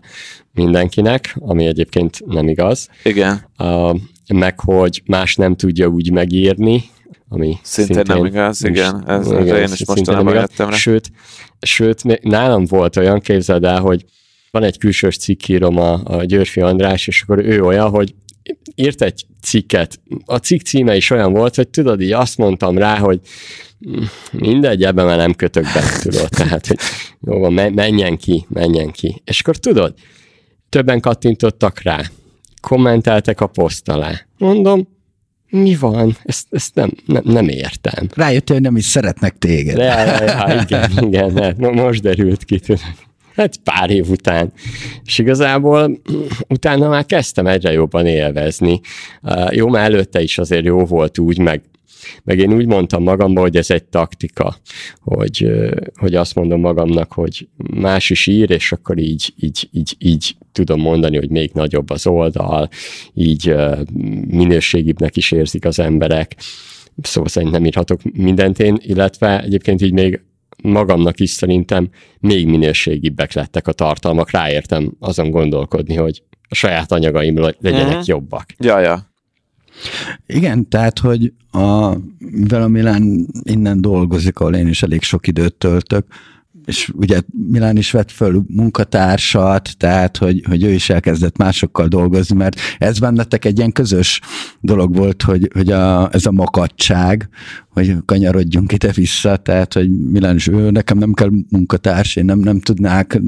mindenkinek, ami egyébként nem igaz. Igen. Uh, meg hogy más nem tudja úgy megírni, ami szintén, szintén nem igaz, igen. Ez, igen, én is mostanában jöttem rá. Sőt, sőt, nálam volt olyan, képzeld el, hogy van egy külsős cikkírom a, a Györfi András, és akkor ő olyan, hogy írt egy cikket. A cikk címe is olyan volt, hogy tudod, így azt mondtam rá, hogy mindegy, ebben már nem kötök be, tudod, tehát, hogy jó van, menjen ki, menjen ki. És akkor tudod, többen kattintottak rá, kommenteltek a poszt alá. Mondom, mi van? Ezt, ezt nem, nem, nem értem. Rájöttél, hogy nem is szeretnek téged. De, ja, ja, igen, igen, hát most derült ki, tudod. Hát pár év után. És igazából utána már kezdtem egyre jobban élvezni. Jó, már előtte is azért jó volt úgy, meg meg én úgy mondtam magamban, hogy ez egy taktika, hogy, hogy azt mondom magamnak, hogy más is ír, és akkor így, így, így, így tudom mondani, hogy még nagyobb az oldal, így minőségibbnek is érzik az emberek. Szóval szerintem nem írhatok mindent én, illetve egyébként így még magamnak is szerintem még minőségibbek lettek a tartalmak, ráértem azon gondolkodni, hogy a saját anyagaim legyenek uh-huh. jobbak. Ja, ja. Igen, tehát, hogy a Vela Milán innen dolgozik, ahol én is elég sok időt töltök, és ugye Milán is vett föl munkatársat, tehát hogy, hogy ő is elkezdett másokkal dolgozni, mert ez bennetek egy ilyen közös dolog volt, hogy, hogy a, ez a makadság, hogy kanyarodjunk ide-vissza, tehát hogy Milán is, ő, nekem nem kell munkatárs, én nem, nem tudnák,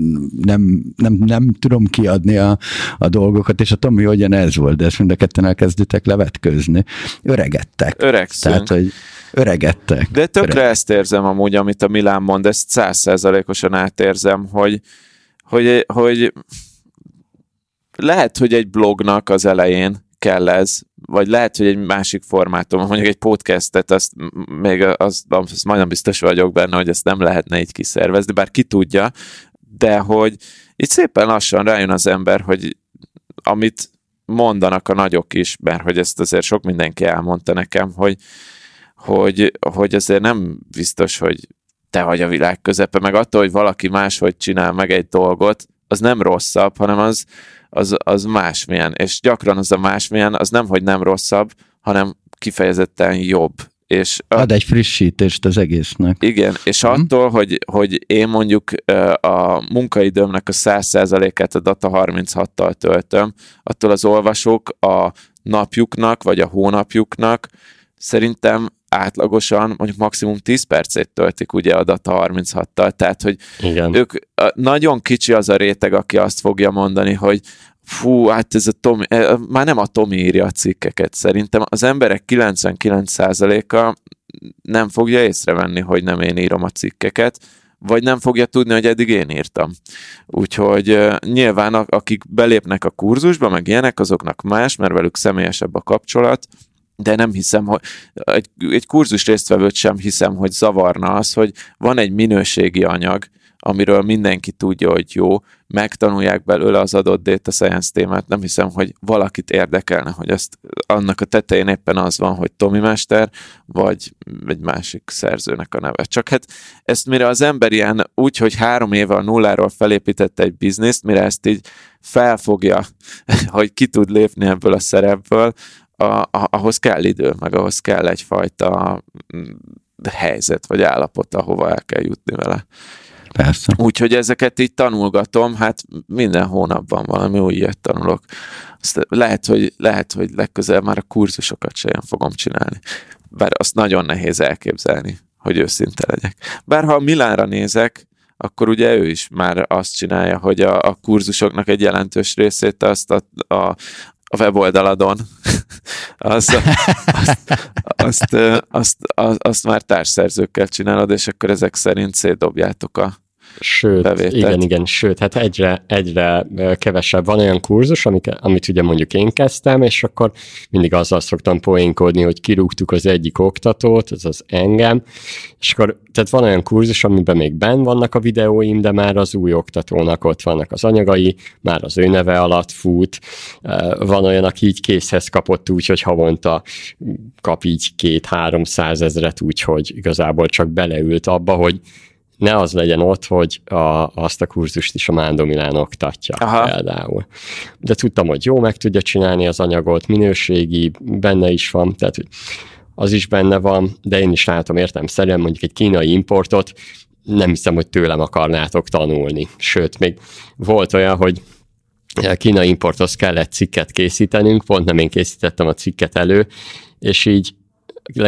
nem, nem, nem tudom kiadni a, a dolgokat, és a Tomi hogyan ez volt, de ezt mind a ketten elkezditek levetkőzni. Öregettek. Öregszünk. Tehát, hogy öregettek. De tökre öregettek. ezt érzem amúgy, amit a Milán mond, ezt százszerzalékosan átérzem, hogy, hogy, hogy lehet, hogy egy blognak az elején kell ez, vagy lehet, hogy egy másik formátum, mondjuk egy podcastet, azt még az, az majdnem biztos vagyok benne, hogy ezt nem lehetne így kiszervezni, bár ki tudja, de hogy itt szépen lassan rájön az ember, hogy amit mondanak a nagyok is, mert hogy ezt azért sok mindenki elmondta nekem, hogy, hogy, hogy azért nem biztos, hogy te vagy a világ közepe, meg attól, hogy valaki máshogy csinál meg egy dolgot, az nem rosszabb, hanem az, az, az másmilyen. És gyakran az a másmilyen, az nem, hogy nem rosszabb, hanem kifejezetten jobb. És a, Ad egy frissítést az egésznek. Igen, és hmm. attól, hogy, hogy én mondjuk a munkaidőmnek a 100%-át a Data 36-tal töltöm, attól az olvasók a napjuknak, vagy a hónapjuknak szerintem átlagosan mondjuk maximum 10 percét töltik ugye a Data 36-tal, tehát hogy Igen. ők nagyon kicsi az a réteg, aki azt fogja mondani, hogy fú, hát ez a Tomi, e, már nem a Tomi írja a cikkeket, szerintem az emberek 99%-a nem fogja észrevenni, hogy nem én írom a cikkeket, vagy nem fogja tudni, hogy eddig én írtam. Úgyhogy uh, nyilván akik belépnek a kurzusba, meg ilyenek, azoknak más, mert velük személyesebb a kapcsolat, de nem hiszem, hogy egy, egy kurzus résztvevőt sem hiszem, hogy zavarna az, hogy van egy minőségi anyag, amiről mindenki tudja, hogy jó, megtanulják belőle az adott data science témát, nem hiszem, hogy valakit érdekelne, hogy azt annak a tetején éppen az van, hogy Tomi Mester, vagy egy másik szerzőnek a neve. Csak hát ezt mire az ember ilyen úgy, hogy három éve a nulláról felépítette egy bizniszt, mire ezt így felfogja, hogy ki tud lépni ebből a szerepből, a, a, ahhoz kell idő, meg ahhoz kell egyfajta mm, helyzet vagy állapot, ahova el kell jutni vele. Persze. Úgyhogy ezeket így tanulgatom, hát minden hónapban valami új ilyet tanulok. Azt lehet, hogy, lehet, hogy legközelebb már a kurzusokat sem fogom csinálni. Bár azt nagyon nehéz elképzelni, hogy őszinte legyek. Bár ha Milánra nézek, akkor ugye ő is már azt csinálja, hogy a, a kurzusoknak egy jelentős részét azt a, a, a weboldaladon, azt, azt, azt, azt, azt, azt már társszerzőkkel csinálod, és akkor ezek szerint szétdobjátok a, Sőt, bevételt. igen, igen, sőt, hát egyre, egyre kevesebb. Van olyan kurzus, amik, amit ugye mondjuk én kezdtem, és akkor mindig azzal szoktam poénkodni, hogy kirúgtuk az egyik oktatót, az az engem, és akkor, tehát van olyan kurzus, amiben még benn vannak a videóim, de már az új oktatónak ott vannak az anyagai, már az ő neve alatt fut, van olyan, aki így készhez kapott úgy, hogy havonta kap így két-három százezret, úgyhogy igazából csak beleült abba, hogy ne az legyen ott, hogy a, azt a kurzust is a Mándó Milán oktatja Aha. például. De tudtam, hogy jó meg tudja csinálni az anyagot, minőségi, benne is van, tehát az is benne van, de én is látom értem szerint mondjuk egy kínai importot, nem hiszem, hogy tőlem akarnátok tanulni. Sőt, még volt olyan, hogy a kínai importhoz kellett cikket készítenünk, pont nem én készítettem a cikket elő, és így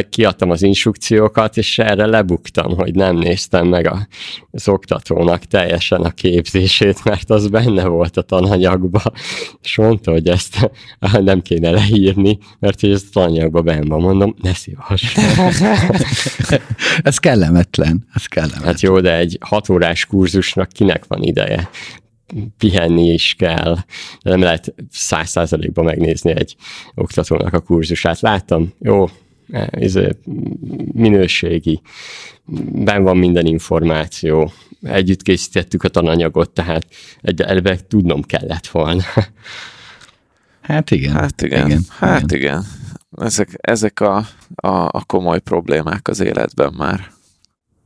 kiadtam az instrukciókat, és erre lebuktam, hogy nem néztem meg a, az oktatónak teljesen a képzését, mert az benne volt a tananyagba, és mondta, hogy ezt nem kéne leírni, mert hogy ez a tananyagban benne van, mondom, ne szívas. ez kellemetlen, ez kellemetlen. Hát jó, de egy hatórás kurzusnak kinek van ideje? pihenni is kell, nem lehet száz százalékban megnézni egy oktatónak a kurzusát. Láttam, jó, ez minőségi, ben van minden információ, együtt készítettük a tananyagot, tehát egy elve tudnom kellett volna. Hát igen. Hát igen. igen. Hát igen. igen. Ezek, ezek a, a, a komoly problémák az életben már.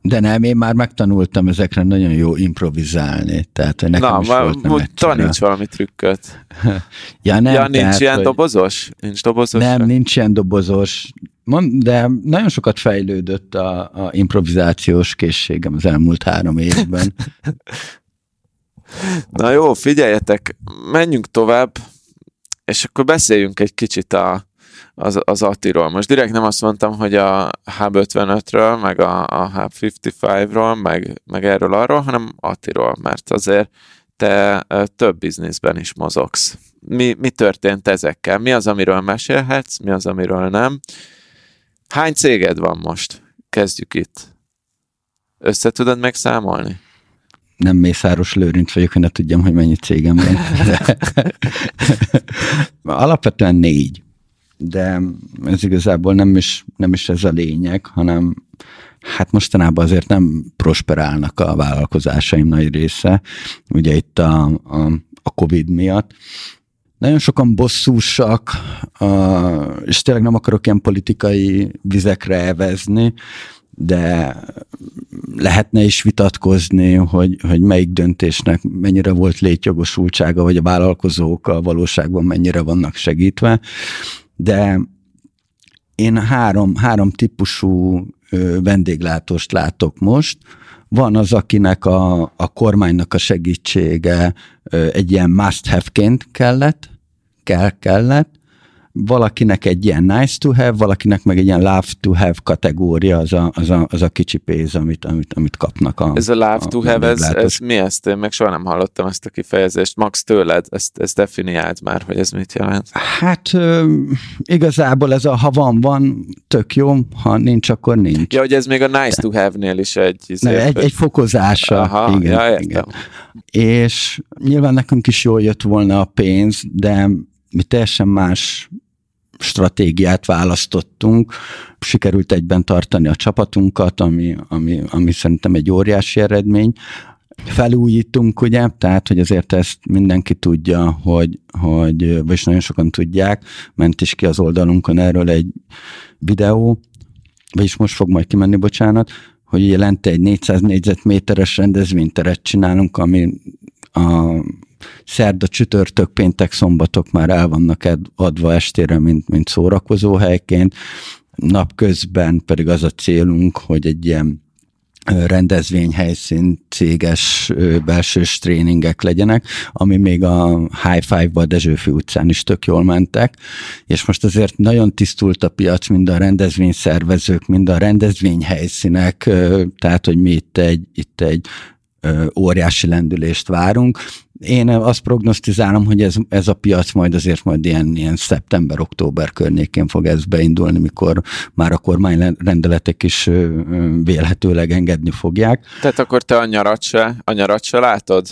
De nem, én már megtanultam ezekre nagyon jó improvizálni, tehát nekem Na, is volt nem taníts valami trükköt. ja, nem, ja, nincs tehát, ilyen hogy... dobozos? Nincs dobozos? Nem, nincs ilyen dobozos, de nagyon sokat fejlődött a, a improvizációs készségem az elmúlt három évben. Na jó, figyeljetek, menjünk tovább, és akkor beszéljünk egy kicsit a, az, az Attiról. Most direkt nem azt mondtam, hogy a Hub 55-ről, meg a, a Hub 55-ról, meg, meg erről arról, hanem Attiról, mert azért te több bizniszben is mozogsz. Mi, mi történt ezekkel? Mi az, amiről mesélhetsz, mi az, amiről nem? Hány céged van most? Kezdjük itt. Össze tudod megszámolni? Nem Mészáros Lőrinc vagyok, hogy ne tudjam, hogy mennyi cégem van. Alapvetően négy de ez igazából nem is, nem is ez a lényeg, hanem hát mostanában azért nem prosperálnak a vállalkozásaim nagy része, ugye itt a, a, a Covid miatt. Nagyon sokan bosszúsak, és tényleg nem akarok ilyen politikai vizekre evezni, de lehetne is vitatkozni, hogy, hogy melyik döntésnek mennyire volt létjogosultsága, vagy a vállalkozók a valóságban mennyire vannak segítve de én három, három típusú vendéglátóst látok most. Van az, akinek a, a kormánynak a segítsége egy ilyen must-have-ként kellett, kell, kellett, valakinek egy ilyen nice to have, valakinek meg egy ilyen love to have kategória, az a, az a, az a kicsi pénz, amit, amit, amit kapnak. A, ez a love a, to have, ez, ez mi ezt? Én meg soha nem hallottam ezt a kifejezést. Max tőled, ezt, ezt definiált már, hogy ez mit jelent. Hát igazából ez a ha van, van, tök jó, ha nincs, akkor nincs. Ja, hogy ez még a nice to have-nél is egy... Izé, ne, egy, egy fokozása. Aha, igen, ja, értem. igen. És nyilván nekünk is jól jött volna a pénz, de mi teljesen más stratégiát választottunk. Sikerült egyben tartani a csapatunkat, ami, ami, ami szerintem egy óriási eredmény. felújítunk, ugye, tehát, hogy azért ezt mindenki tudja, hogy, hogy vagy nagyon sokan tudják, ment is ki az oldalunkon erről egy videó, vagyis most fog majd kimenni, bocsánat, hogy ugye lente egy 400 négyzetméteres rendezvényteret csinálunk, ami a szerda, csütörtök, péntek, szombatok már el vannak adva estére, mint, mint szórakozó helyként. Napközben pedig az a célunk, hogy egy ilyen rendezvényhelyszín, céges belsős tréningek legyenek, ami még a High Five-ba a Dezsőfi utcán is tök jól mentek, és most azért nagyon tisztult a piac, mind a rendezvényszervezők, mind a rendezvényhelyszínek, tehát, hogy mi itt egy, itt egy óriási lendülést várunk. Én azt prognosztizálom, hogy ez, ez a piac majd azért majd ilyen, ilyen szeptember-október környékén fog ez beindulni, mikor már a kormányrendeletek is vélhetőleg engedni fogják. Tehát akkor te a nyarat se, a nyarat se látod?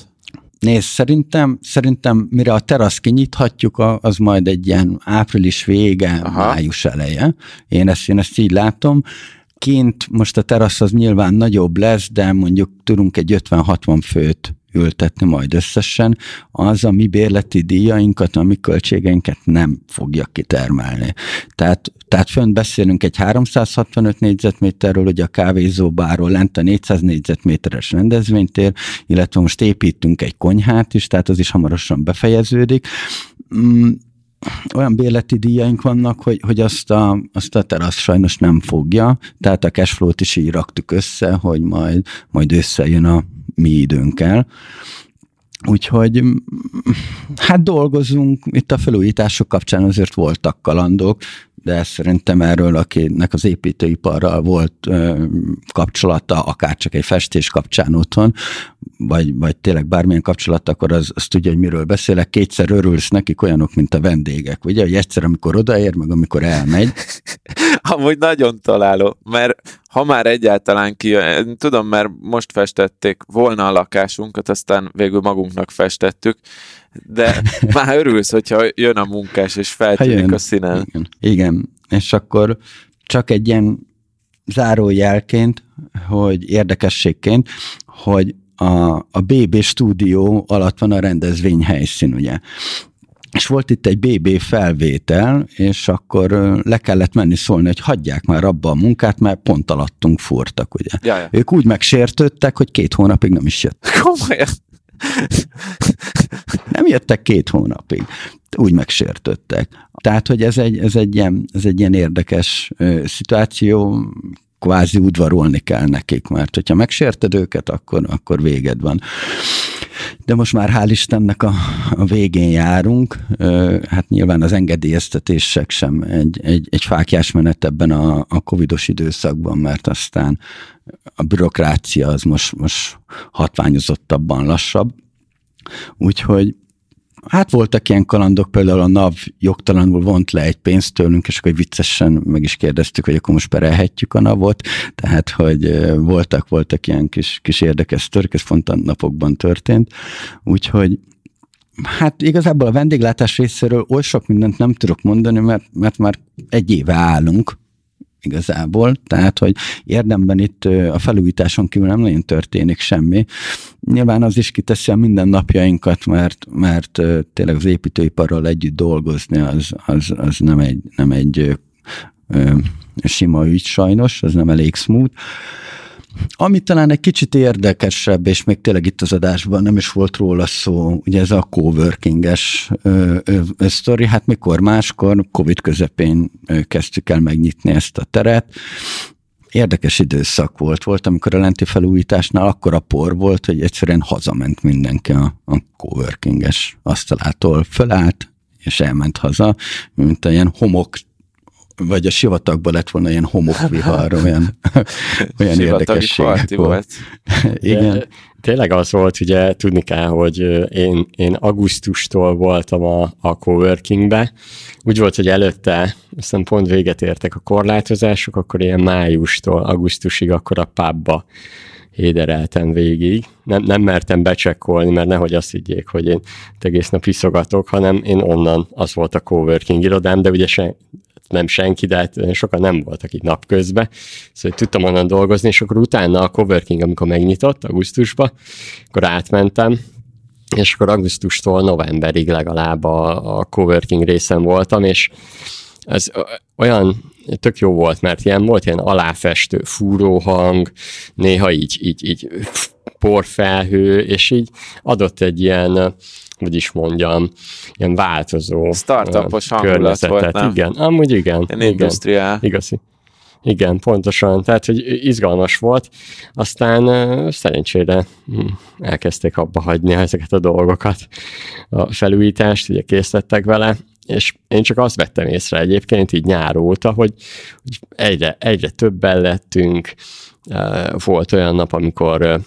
Nézd, szerintem, szerintem mire a terasz kinyithatjuk, az majd egy ilyen április vége, Aha. május eleje. Én ezt, én ezt így látom kint most a terasz az nyilván nagyobb lesz, de mondjuk tudunk egy 50-60 főt ültetni majd összesen, az a mi bérleti díjainkat, a mi költségeinket nem fogja kitermelni. Tehát, tehát fönt beszélünk egy 365 négyzetméterről, hogy a kávézóbáról lent a 400 négyzetméteres rendezvénytér, illetve most építünk egy konyhát is, tehát az is hamarosan befejeződik mm, olyan bérleti díjaink vannak, hogy, hogy azt, a, azt a terasz sajnos nem fogja, tehát a cashflow-t is így raktuk össze, hogy majd, majd összejön a mi időnkkel. Úgyhogy hát dolgozunk, itt a felújítások kapcsán azért voltak kalandok, de szerintem erről, akinek az építőiparral volt ö, kapcsolata, akár csak egy festés kapcsán otthon, vagy, vagy tényleg bármilyen kapcsolat, akkor az, az tudja, hogy miről beszélek. Kétszer örülsz nekik olyanok, mint a vendégek. Ugye, hogy egyszer, amikor odaér, meg amikor elmegy. Amúgy nagyon találó, mert ha már egyáltalán ki, tudom, mert most festették volna a lakásunkat, aztán végül magunknak festettük, de már örülsz, hogyha jön a munkás, és feltűnik a színen. Igen, igen, és akkor csak egy ilyen zárójelként, hogy érdekességként, hogy a, a BB stúdió alatt van a rendezvény helyszín, ugye. És volt itt egy BB felvétel, és akkor le kellett menni szólni, hogy hagyják már abba a munkát, mert pont alattunk furtak, ugye. Jaja. Ők úgy megsértődtek, hogy két hónapig nem is jött. Komolyan? nem jöttek két hónapig. Úgy megsértődtek. Tehát, hogy ez egy, ez egy, ilyen, ez egy ilyen érdekes ö, szituáció, kvázi udvarolni kell nekik, mert hogyha megsérted őket, akkor, akkor véged van. De most már hál' Istennek a, a végén járunk, hát nyilván az engedélyeztetések sem egy, egy, egy fákjás menet ebben a, a covidos időszakban, mert aztán a bürokrácia az most, most hatványozottabban lassabb. Úgyhogy Hát voltak ilyen kalandok, például a NAV jogtalanul vont le egy pénzt tőlünk, és akkor viccesen meg is kérdeztük, hogy akkor most perelhetjük a NAV-ot, tehát, hogy voltak, voltak ilyen kis, kis érdekes török, ez pont a napokban történt, úgyhogy Hát igazából a vendéglátás részéről oly sok mindent nem tudok mondani, mert, mert már egy éve állunk, igazából, tehát, hogy érdemben itt a felújításon kívül nem nagyon történik semmi. Nyilván az is kiteszi a mindennapjainkat, mert, mert tényleg az építőiparral együtt dolgozni, az, az, az nem egy, nem egy ö, sima ügy sajnos, az nem elég smooth. Ami talán egy kicsit érdekesebb, és még tényleg itt az adásban nem is volt róla szó, ugye ez a coworkinges sztori, hát mikor máskor, Covid közepén kezdtük el megnyitni ezt a teret, érdekes időszak volt. Volt, amikor a lenti felújításnál akkor a por volt, hogy egyszerűen hazament mindenki a, a coworkinges asztalától fölállt, és elment haza, mint ilyen homok vagy a sivatagban lett volna ilyen homokvihar, olyan, olyan érdekességek volt. Igen. De, tényleg az volt, ugye tudni kell, hogy én, én augusztustól voltam a, a coworkingbe, úgy volt, hogy előtte, aztán pont véget értek a korlátozások, akkor ilyen májustól augusztusig akkor a pubba édereltem végig. Nem, nem mertem becsekkolni, mert nehogy azt higgyék, hogy én egész nap iszogatok, hanem én onnan, az volt a coworking irodám, de ugye se, nem senki, de hát sokan nem voltak itt napközben, szóval tudtam onnan dolgozni, és akkor utána a coworking, amikor megnyitott augusztusban, akkor átmentem, és akkor augusztustól novemberig legalább a, a coworking részen voltam, és ez olyan tök jó volt, mert ilyen volt ilyen aláfestő fúróhang, néha így, így, így porfelhő, és így adott egy ilyen, hogy is mondjam, ilyen változó Startupos hangulat volt, nem? Igen, amúgy igen. Ilyen igen, industriál. Igazi. Igen, pontosan. Tehát, hogy izgalmas volt. Aztán szerencsére hm, elkezdték abba hagyni ezeket a dolgokat, a felújítást, ugye készítettek vele, és én csak azt vettem észre egyébként így nyár óta, hogy, hogy egyre, egyre többen lettünk, volt olyan nap, amikor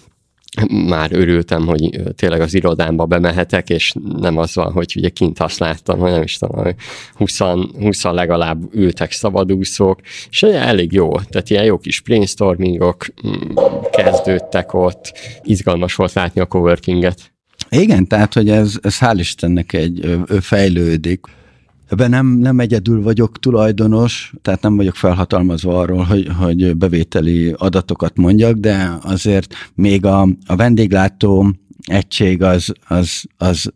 már örültem, hogy tényleg az irodámba bemehetek, és nem az van, hogy ugye kint azt láttam, hogy nem is tudom, hogy 20, 20 legalább ültek szabadúszók, és elég jó, tehát ilyen jó kis brainstormingok mm, kezdődtek ott, izgalmas volt látni a coworkinget. Igen, tehát, hogy ez, ez hál' Istennek egy fejlődik. Ebben nem, nem egyedül vagyok tulajdonos, tehát nem vagyok felhatalmazva arról, hogy, hogy bevételi adatokat mondjak, de azért még a, a vendéglátó egység az, az, az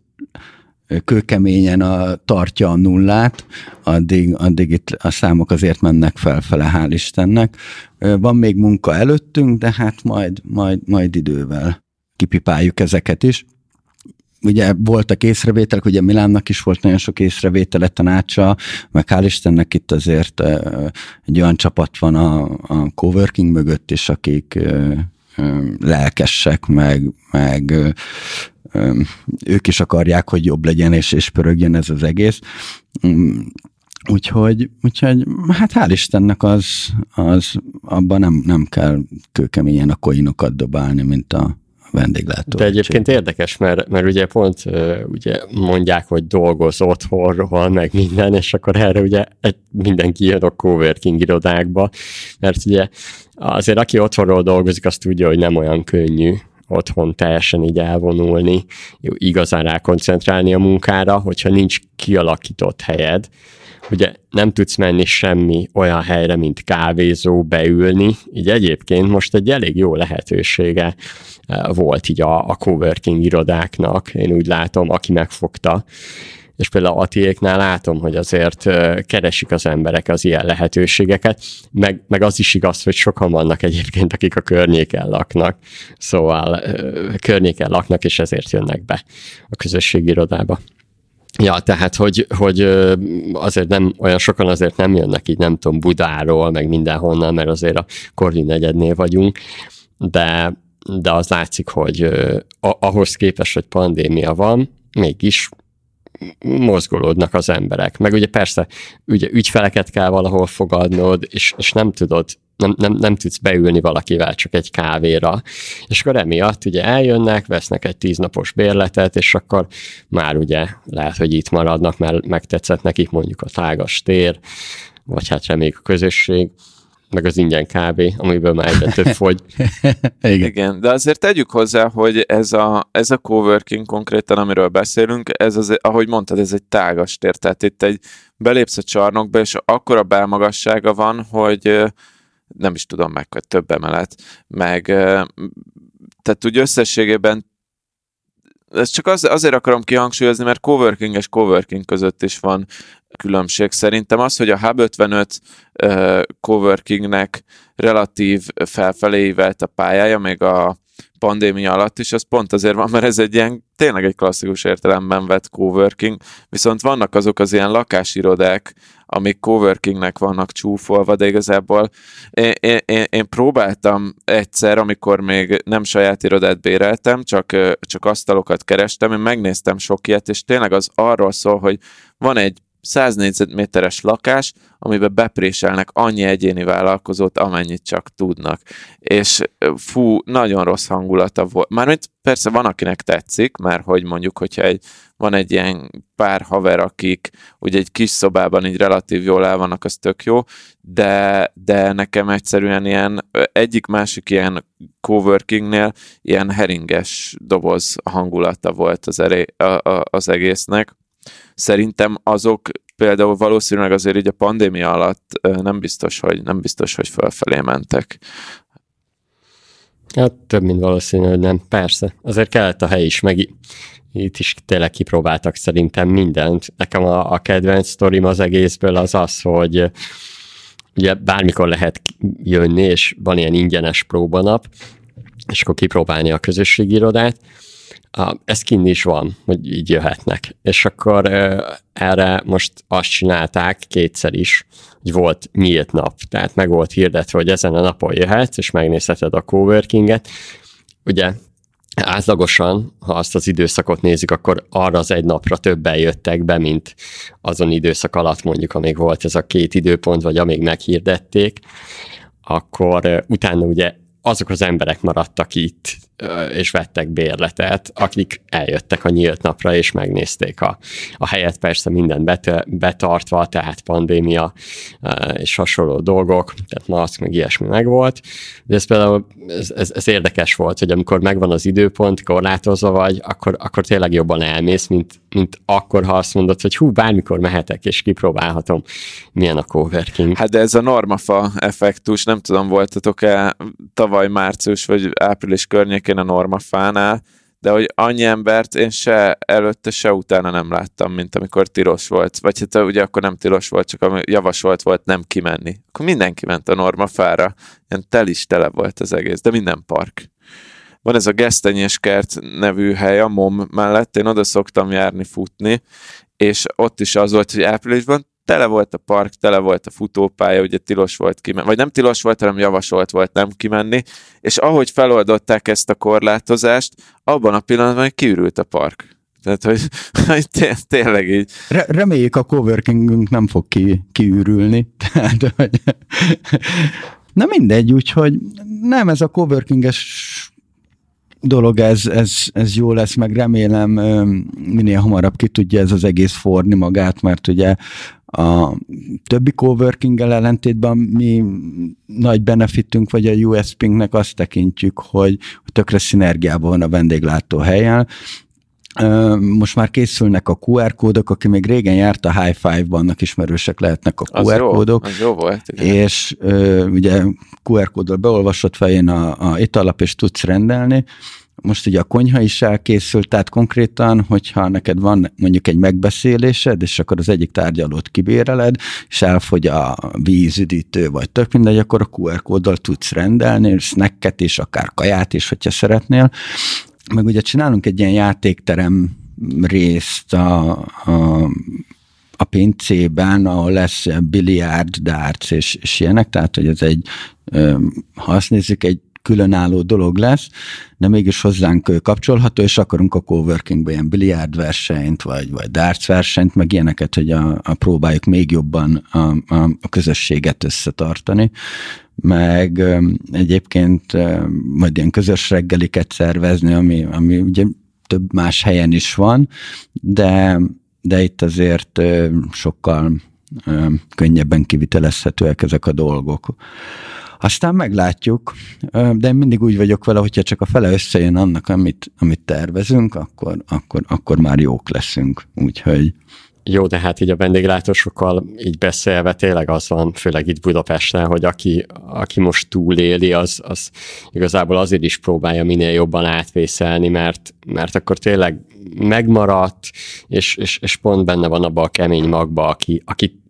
kőkeményen a, tartja a nullát, addig, addig itt a számok azért mennek felfele, hál' Istennek. Van még munka előttünk, de hát majd, majd, majd idővel kipipáljuk ezeket is ugye voltak észrevételek, ugye Milánnak is volt nagyon sok észrevétele tanácsa, meg hál' Istennek itt azért egy olyan csapat van a, a coworking mögött is, akik lelkesek, meg, meg ők is akarják, hogy jobb legyen, és, és pörögjön ez az egész. Mm, úgyhogy, úgyhogy hát hál' Istennek az, az abban nem, nem kell kőkeményen a koinokat dobálni, mint a, vendéglátó. De egyébként érdekes, mert, mert ugye pont ugye mondják, hogy dolgoz otthonról, meg minden, és akkor erre ugye mindenki jön a coworking irodákba, mert ugye azért aki otthonról dolgozik, azt tudja, hogy nem olyan könnyű otthon teljesen így elvonulni, igazán rákoncentrálni a munkára, hogyha nincs kialakított helyed, ugye nem tudsz menni semmi olyan helyre, mint kávézó, beülni, így egyébként most egy elég jó lehetősége eh, volt így a, a coworking irodáknak, én úgy látom, aki megfogta, és például Atiéknál látom, hogy azért eh, keresik az emberek az ilyen lehetőségeket, meg, meg az is igaz, hogy sokan vannak egyébként, akik a környéken laknak, szóval eh, környéken laknak, és ezért jönnek be a közösségi irodába. Ja, tehát, hogy, hogy azért nem, olyan sokan azért nem jönnek így, nem tudom, Budáról, meg mindenhonnan, mert azért a Korvin negyednél vagyunk, de, de az látszik, hogy ahhoz képest, hogy pandémia van, mégis mozgolódnak az emberek. Meg ugye persze, ugye ügyfeleket kell valahol fogadnod, és, és nem tudod nem, nem, nem tudsz beülni valakivel csak egy kávéra. És akkor emiatt ugye eljönnek, vesznek egy tíznapos bérletet, és akkor már ugye lehet, hogy itt maradnak, mert megtetszett nekik mondjuk a tágas tér, vagy hát reméljük a közösség, meg az ingyen kávé, amiből már egyre több fogy. Igen. Igen, de azért tegyük hozzá, hogy ez a, ez a coworking konkrétan, amiről beszélünk, ez az, ahogy mondtad, ez egy tágas tér, tehát itt egy belépsz a csarnokba, és akkora belmagassága van, hogy nem is tudom meg, hogy több emelet, meg tehát úgy összességében ez csak az, azért akarom kihangsúlyozni, mert coworking és coworking között is van különbség. Szerintem az, hogy a Hub 55 uh, coworkingnek relatív felfelé a pályája, még a pandémia alatt is, az pont azért van, mert ez egy ilyen tényleg egy klasszikus értelemben vett coworking, viszont vannak azok az ilyen lakásirodák, amik coworkingnek vannak csúfolva, de igazából én, én, én próbáltam egyszer, amikor még nem saját irodát béreltem, csak, csak asztalokat kerestem, én megnéztem sok ilyet, és tényleg az arról szól, hogy van egy 100 négyzetméteres lakás, amiben bepréselnek annyi egyéni vállalkozót, amennyit csak tudnak. És fú, nagyon rossz hangulata volt. Mármint persze van, akinek tetszik, mert hogy mondjuk, hogyha egy, van egy ilyen pár haver, akik ugye egy kis szobában így relatív jól el vannak, az tök jó, de, de nekem egyszerűen ilyen egyik-másik ilyen coworkingnél ilyen heringes doboz hangulata volt az, eré, a, a, az egésznek szerintem azok például valószínűleg azért így a pandémia alatt nem biztos, hogy, nem biztos, hogy fölfelé mentek. Hát több, mint valószínű, hogy nem. Persze. Azért kellett a hely is, meg itt is tényleg kipróbáltak szerintem mindent. Nekem a, a kedvenc sztorim az egészből az az, hogy ugye bármikor lehet jönni, és van ilyen ingyenes próbanap, és akkor kipróbálni a közösségi irodát. Ez kinn is van, hogy így jöhetnek. És akkor erre most azt csinálták kétszer is, hogy volt nyílt nap, tehát meg volt hirdetve, hogy ezen a napon jöhetsz, és megnézheted a coworkinget. Ugye átlagosan, ha azt az időszakot nézzük, akkor arra az egy napra többen jöttek be, mint azon időszak alatt mondjuk, amíg volt ez a két időpont, vagy amíg meghirdették, akkor utána ugye azok az emberek maradtak itt, és vettek bérletet, akik eljöttek a nyílt napra, és megnézték a, a helyet, persze minden bet, betartva, tehát pandémia és hasonló dolgok, tehát maszk, meg ilyesmi megvolt. De ez például ez, ez, ez érdekes volt, hogy amikor megvan az időpont, korlátozva vagy, akkor, akkor tényleg jobban elmész, mint, mint akkor, ha azt mondod, hogy hú, bármikor mehetek, és kipróbálhatom, milyen a coworking. Hát de ez a normafa effektus, nem tudom, voltatok-e tavaly március vagy április környék környékén a normafánál, de hogy annyi embert én se előtte, se utána nem láttam, mint amikor tilos volt. Vagy hát ugye akkor nem tilos volt, csak ami javasolt volt nem kimenni. Akkor mindenki ment a normafára, ilyen tel is tele volt az egész, de minden park. Van ez a Gesztenyés kert nevű hely a MOM mellett, én oda szoktam járni futni, és ott is az volt, hogy áprilisban tele volt a park, tele volt a futópálya, ugye tilos volt kimenni, vagy nem tilos volt, hanem javasolt volt nem kimenni, és ahogy feloldották ezt a korlátozást, abban a pillanatban kiürült a park. Tehát, hogy, hogy té- tényleg így. Re- reméljük a coworkingünk nem fog ki, kiürülni. Tehát, hogy Na mindegy, úgyhogy nem ez a coworkinges dolog, ez, ez, ez jó lesz, meg remélem minél hamarabb ki tudja ez az egész forni magát, mert ugye a többi coworking ellentétben mi nagy benefitünk, vagy a USP-nek azt tekintjük, hogy tökre szinergiában van a vendéglátó helyen, most már készülnek a QR kódok, aki még régen járt a High Five-ban, annak ismerősek lehetnek a QR az kódok. Jó, az jó volt. Igen. És ugye QR kóddal beolvasott fején a, a italap, és tudsz rendelni, most ugye a konyha is elkészült, tehát konkrétan, hogyha neked van mondjuk egy megbeszélésed, és akkor az egyik tárgyalót kibéreled, és elfogy a vízüdítő, vagy tök mindegy, akkor a QR kóddal tudsz rendelni, snacket is, akár kaját is, hogyha szeretnél. Meg ugye csinálunk egy ilyen játékterem részt a, a a pincében, ahol lesz biliárd, darts és, és ilyenek, tehát hogy ez egy, ha azt nézzük, egy különálló dolog lesz, de mégis hozzánk kapcsolható, és akarunk a coworkingbe ilyen biliárd versenyt, vagy, vagy darts versenyt, meg ilyeneket, hogy a, a próbáljuk még jobban a, a, a közösséget összetartani meg egyébként majd ilyen közös reggeliket szervezni, ami, ami ugye több más helyen is van, de, de itt azért sokkal könnyebben kivitelezhetőek ezek a dolgok. Aztán meglátjuk, de én mindig úgy vagyok vele, hogyha csak a fele összejön annak, amit, amit tervezünk, akkor, akkor, akkor már jók leszünk. Úgyhogy jó, de hát így a vendéglátósokkal így beszélve tényleg az van, főleg itt Budapesten, hogy aki, aki most túléli, az, az igazából azért is próbálja minél jobban átvészelni, mert, mert akkor tényleg megmaradt, és, és, és pont benne van abban a kemény magba, aki, aki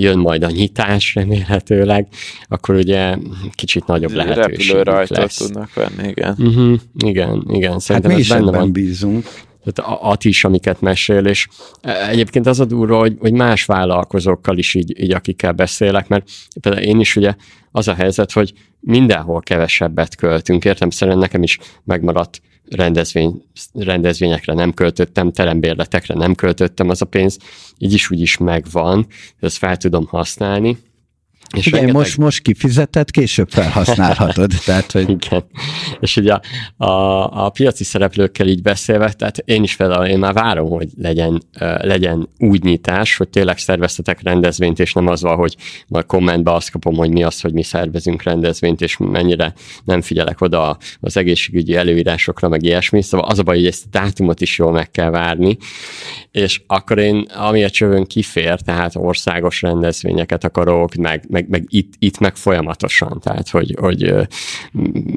jön majd a nyitás remélhetőleg, akkor ugye kicsit nagyobb lehetőség lesz. tudnak venni, igen. Uh-huh, igen, igen. Szerintem hát mi is benne van. bízunk. Tehát at is, amiket mesél, és e, egyébként az a durva, hogy, hogy más vállalkozókkal is így, így akikkel beszélek, mert például én is ugye az a helyzet, hogy mindenhol kevesebbet költünk, értem szerint nekem is megmaradt rendezvény, rendezvényekre nem költöttem, terembérletekre nem költöttem az a pénz, így is úgy is megvan, ezt fel tudom használni, és Igen, rengeteg... most, most kifizetett, később felhasználhatod. tehát, hogy... Igen. És ugye a, a, a piaci szereplőkkel így beszélve, tehát én is például, én már várom, hogy legyen, legyen úgy nyitás, hogy tényleg szerveztetek rendezvényt, és nem az van, hogy majd kommentbe azt kapom, hogy mi az, hogy mi szervezünk rendezvényt, és mennyire nem figyelek oda az egészségügyi előírásokra, meg ilyesmi. Szóval az a baj, hogy ezt a dátumot is jól meg kell várni, és akkor én, ami a csövön kifér, tehát országos rendezvényeket akarok, meg, meg, meg itt, itt meg folyamatosan, tehát hogy, hogy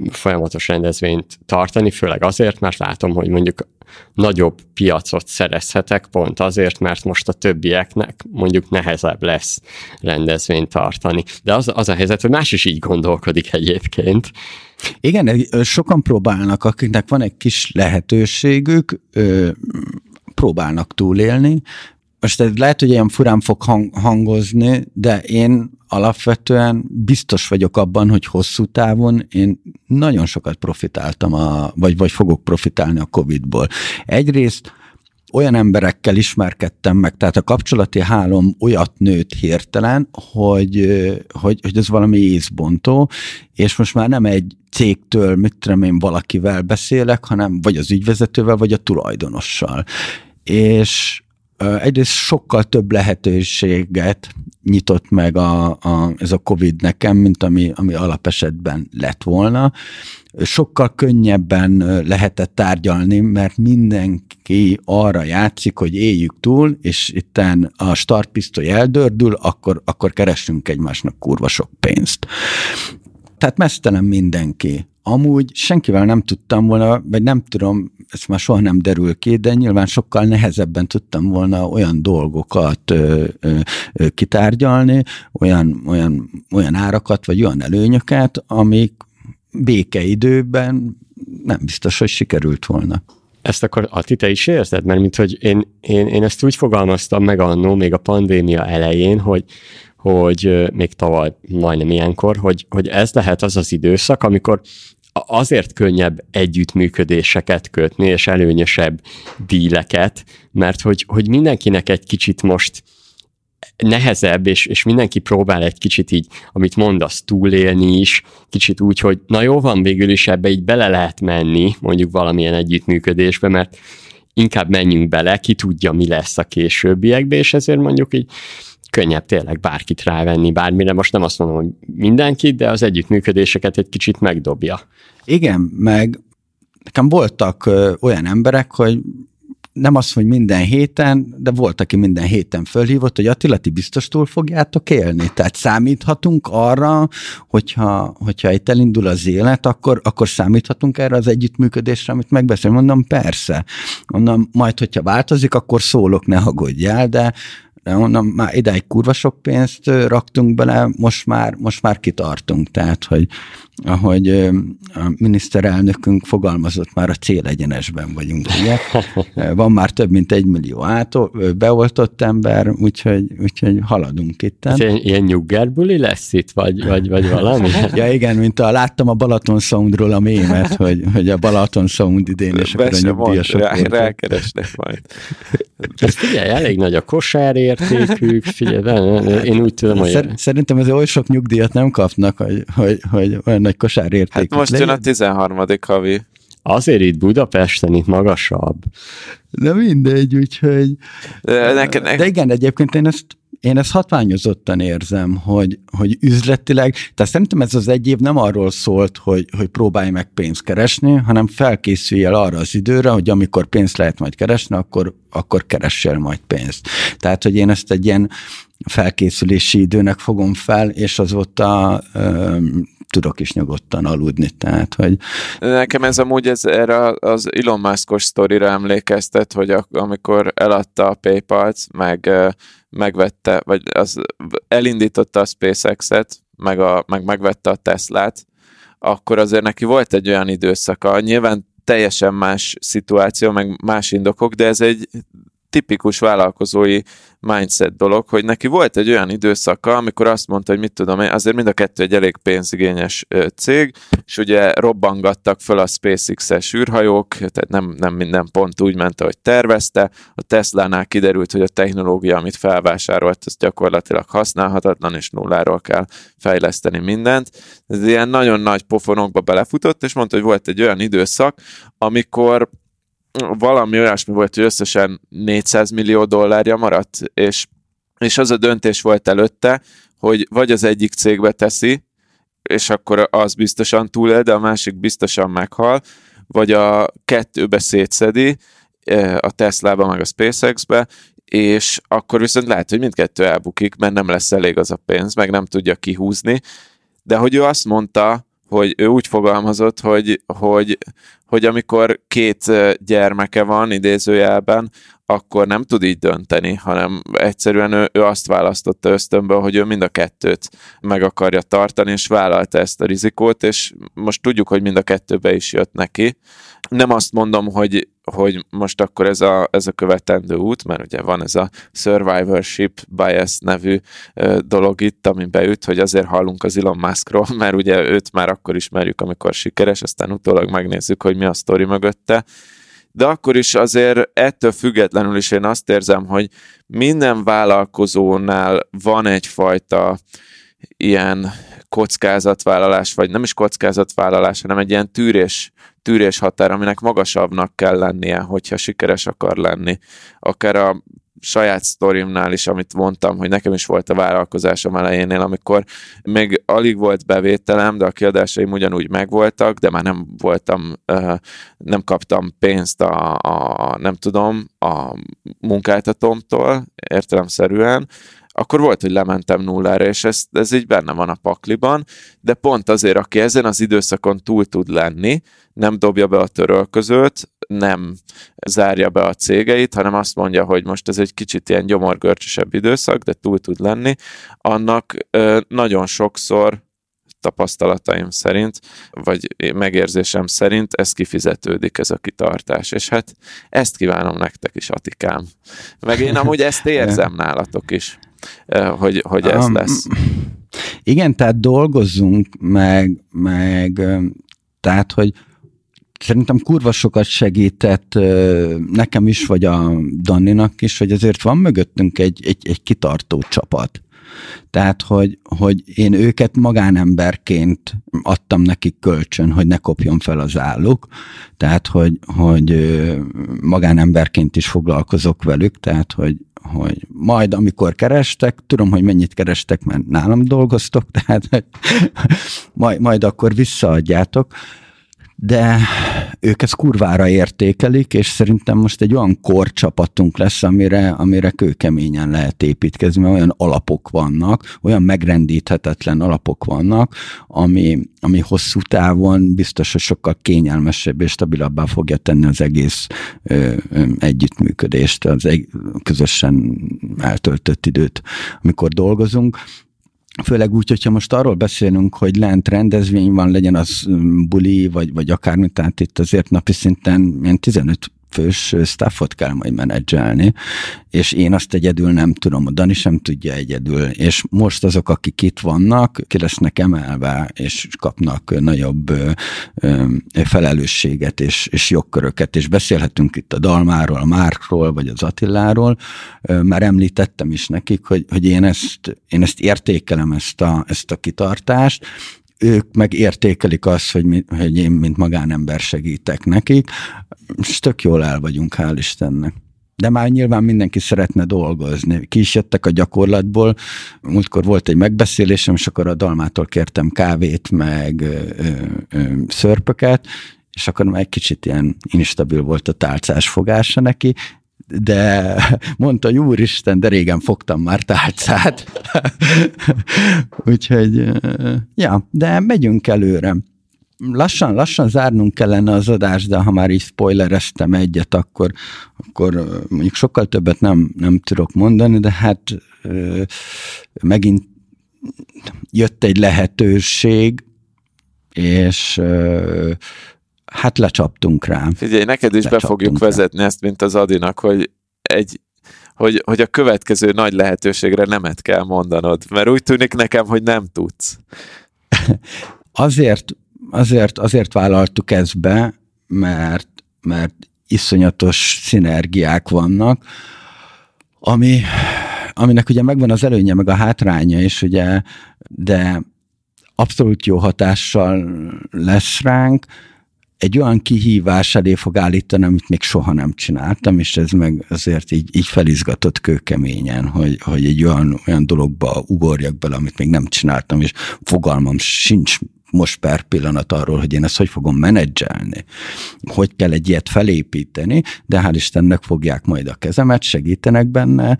folyamatos rendezvényt tartani, főleg azért, mert látom, hogy mondjuk nagyobb piacot szerezhetek, pont azért, mert most a többieknek mondjuk nehezebb lesz rendezvényt tartani. De az, az a helyzet, hogy más is így gondolkodik egyébként. Igen, sokan próbálnak, akiknek van egy kis lehetőségük, próbálnak túlélni. Most ez lehet, hogy ilyen furán fog hang, hangozni, de én alapvetően biztos vagyok abban, hogy hosszú távon én nagyon sokat profitáltam, a, vagy, vagy fogok profitálni a Covid-ból. Egyrészt olyan emberekkel ismerkedtem meg, tehát a kapcsolati hálom olyat nőtt hirtelen, hogy, hogy, hogy ez valami észbontó, és most már nem egy cégtől, mit tudom én, valakivel beszélek, hanem vagy az ügyvezetővel, vagy a tulajdonossal. És egyrészt sokkal több lehetőséget nyitott meg a, a, ez a Covid nekem, mint ami, ami alapesetben lett volna. Sokkal könnyebben lehetett tárgyalni, mert mindenki arra játszik, hogy éljük túl, és itten a startpisztoly eldördül, akkor, akkor keressünk egymásnak kurva sok pénzt. Tehát mesztelen mindenki. Amúgy senkivel nem tudtam volna, vagy nem tudom, ez már soha nem derül ki, de nyilván sokkal nehezebben tudtam volna olyan dolgokat ö, ö, ö, kitárgyalni, olyan, olyan, olyan árakat, vagy olyan előnyöket, amik békeidőben nem biztos, hogy sikerült volna. Ezt akkor Ati, te is érzed? Mert mint hogy én, én, én ezt úgy fogalmaztam meg annó, még a pandémia elején, hogy, hogy még tavaly majdnem ilyenkor, hogy, hogy ez lehet az az időszak, amikor azért könnyebb együttműködéseket kötni, és előnyösebb díleket, mert hogy, hogy mindenkinek egy kicsit most nehezebb, és, és mindenki próbál egy kicsit így, amit mondasz, túlélni is, kicsit úgy, hogy na jó van, végül is ebbe így bele lehet menni, mondjuk valamilyen együttműködésbe, mert inkább menjünk bele, ki tudja, mi lesz a későbbiekbe, és ezért mondjuk így könnyebb tényleg bárkit rávenni, bármire. Most nem azt mondom, hogy mindenkit, de az együttműködéseket egy kicsit megdobja. Igen, meg nekem voltak olyan emberek, hogy nem azt, hogy minden héten, de volt, aki minden héten fölhívott, hogy Attila, ti biztos túl fogjátok élni. Tehát számíthatunk arra, hogyha, hogyha itt elindul az élet, akkor, akkor számíthatunk erre az együttműködésre, amit megbeszél. Mondom, persze. Mondom, majd, hogyha változik, akkor szólok, ne el, de de mondom, már ideig kurva sok pénzt raktunk bele, most már, most már kitartunk. Tehát, hogy ahogy a miniszterelnökünk fogalmazott, már a célegyenesben vagyunk, ugye? Van már több mint egy millió átol, beoltott ember, úgyhogy, úgyhogy haladunk itt. Ilyen, ilyen nyuggerbuli lesz itt, vagy, vagy, vagy valami? ja igen, mint a, láttam a Balaton Soundról a mémet, hogy, hogy a Balaton Sound idén, és akkor a nyugdíjasok. Rá, rákeresnek majd. Ez figyelj, elég nagy a kosárértékük, figyelj, én úgy tudom, hogy... Szerintem ez oly sok nyugdíjat nem kapnak, hogy, hogy, hogy olyan nagy kosárérték. Hát most legyen. jön a 13. havi. Azért itt Budapesten itt magasabb. De mindegy, úgyhogy... De, neked, neked... de igen, egyébként én ezt én ezt hatványozottan érzem, hogy, hogy üzletileg, tehát szerintem ez az egy év nem arról szólt, hogy, hogy próbálj meg pénzt keresni, hanem felkészülj el arra az időre, hogy amikor pénzt lehet majd keresni, akkor, akkor keressél majd pénzt. Tehát, hogy én ezt egy ilyen felkészülési időnek fogom fel, és azóta ö, tudok is nyugodtan aludni, tehát, hogy... Nekem ez amúgy ez, erre az Elon Musk-os sztorira emlékeztet, hogy amikor eladta a PayPal-t, meg megvette, vagy az elindította a SpaceX-et, meg, a, meg megvette a Teslát, akkor azért neki volt egy olyan időszaka, nyilván teljesen más szituáció, meg más indokok, de ez egy tipikus vállalkozói mindset dolog, hogy neki volt egy olyan időszaka, amikor azt mondta, hogy mit tudom én, azért mind a kettő egy elég pénzigényes cég, és ugye robbangattak föl a SpaceX-es űrhajók, tehát nem, nem minden pont úgy ment, ahogy tervezte. A Tesla-nál kiderült, hogy a technológia, amit felvásárolt, az gyakorlatilag használhatatlan, és nulláról kell fejleszteni mindent. Ez ilyen nagyon nagy pofonokba belefutott, és mondta, hogy volt egy olyan időszak, amikor valami olyasmi volt, hogy összesen 400 millió dollárja maradt, és, és az a döntés volt előtte, hogy vagy az egyik cégbe teszi, és akkor az biztosan túlél, de a másik biztosan meghal, vagy a kettőbe szétszedi, e, a Tesla-ba, meg a SpaceX-be, és akkor viszont lehet, hogy mindkettő elbukik, mert nem lesz elég az a pénz, meg nem tudja kihúzni, de hogy ő azt mondta, hogy ő úgy fogalmazott, hogy, hogy, hogy amikor két gyermeke van idézőjelben, akkor nem tud így dönteni, hanem egyszerűen ő, ő azt választotta ösztönből, hogy ő mind a kettőt meg akarja tartani, és vállalta ezt a rizikót, és most tudjuk, hogy mind a kettőbe is jött neki. Nem azt mondom, hogy, hogy most akkor ez a, ez a követendő út, mert ugye van ez a survivorship bias nevű ö, dolog itt, ami beüt, hogy azért hallunk az Elon Muskról, mert ugye őt már akkor ismerjük, amikor sikeres, aztán utólag megnézzük, hogy mi a sztori mögötte. De akkor is azért ettől függetlenül is én azt érzem, hogy minden vállalkozónál van egyfajta ilyen kockázatvállalás, vagy nem is kockázatvállalás, hanem egy ilyen tűrés, tűrés határ, aminek magasabbnak kell lennie, hogyha sikeres akar lenni. Akár a saját sztorimnál is, amit mondtam, hogy nekem is volt a vállalkozásom elejénél, amikor még alig volt bevételem, de a kiadásaim ugyanúgy megvoltak, de már nem voltam, nem kaptam pénzt a, a nem tudom, a munkáltatómtól értelemszerűen, akkor volt, hogy lementem nullára, és ez, ez így benne van a pakliban, de pont azért, aki ezen az időszakon túl tud lenni, nem dobja be a törölközőt, nem zárja be a cégeit, hanem azt mondja, hogy most ez egy kicsit ilyen gyomorgörcsösebb időszak, de túl tud lenni, annak nagyon sokszor tapasztalataim szerint, vagy megérzésem szerint ez kifizetődik, ez a kitartás. És hát ezt kívánom nektek is, Atikám. Meg én amúgy ezt érzem nálatok is, hogy, hogy ez lesz. Igen, tehát dolgozzunk, meg, meg tehát, hogy szerintem kurva sokat segített nekem is, vagy a Danninak is, hogy azért van mögöttünk egy, egy, egy kitartó csapat. Tehát, hogy, hogy én őket magánemberként adtam nekik kölcsön, hogy ne kopjon fel az álluk, tehát, hogy, hogy magánemberként is foglalkozok velük, tehát, hogy, hogy majd amikor kerestek, tudom, hogy mennyit kerestek, mert nálam dolgoztok, tehát majd, majd akkor visszaadjátok, de ők ezt kurvára értékelik, és szerintem most egy olyan korcsapatunk lesz, amire, amire kőkeményen lehet építkezni, mert olyan alapok vannak, olyan megrendíthetetlen alapok vannak, ami, ami hosszú távon biztos, hogy sokkal kényelmesebb és stabilabbá fogja tenni az egész ö, ö, együttműködést, az egy, közösen eltöltött időt, amikor dolgozunk. Főleg úgy, hogyha most arról beszélünk, hogy lent rendezvény van, legyen az buli, vagy, vagy akármi, tehát itt azért napi szinten ilyen 15 fős staffot kell majd menedzselni, és én azt egyedül nem tudom, a Dani sem tudja egyedül, és most azok, akik itt vannak, ki lesznek emelve, és kapnak nagyobb ö, felelősséget és, és jogköröket, és beszélhetünk itt a Dalmáról, a Márkról, vagy az Attiláról, ö, már említettem is nekik, hogy, hogy én, ezt, én ezt értékelem, ezt a, ezt a kitartást, ők meg értékelik azt, hogy, mi, hogy én, mint magánember segítek nekik, és tök jól el vagyunk, hál' Istennek. De már nyilván mindenki szeretne dolgozni. Ki is jöttek a gyakorlatból. Múltkor volt egy megbeszélésem, és akkor a dalmától kértem kávét, meg ö, ö, szörpöket, és akkor már egy kicsit ilyen instabil volt a tálcás fogása neki, de mondta, hogy úristen, de régen fogtam már tálcát. Úgyhogy, ja, de megyünk előre. Lassan, lassan zárnunk kellene az adást, de ha már így spoilereztem egyet, akkor, akkor mondjuk sokkal többet nem, nem tudok mondani, de hát megint jött egy lehetőség, és hát lecsaptunk rá. Figyelj, neked is lecsaptunk be fogjuk rá. vezetni ezt, mint az Adinak, hogy egy, hogy, hogy a következő nagy lehetőségre nemet kell mondanod, mert úgy tűnik nekem, hogy nem tudsz. azért, azért, azért vállaltuk ezt be, mert, mert iszonyatos szinergiák vannak, ami, aminek ugye megvan az előnye, meg a hátránya is, ugye, de abszolút jó hatással lesz ránk, egy olyan kihívás elé fog állítani, amit még soha nem csináltam, és ez meg azért így, így felizgatott kőkeményen, hogy, hogy egy olyan, olyan dologba ugorjak bele, amit még nem csináltam, és fogalmam sincs most per pillanat arról, hogy én ezt hogy fogom menedzselni, hogy kell egy ilyet felépíteni, de hál' Istennek fogják majd a kezemet, segítenek benne,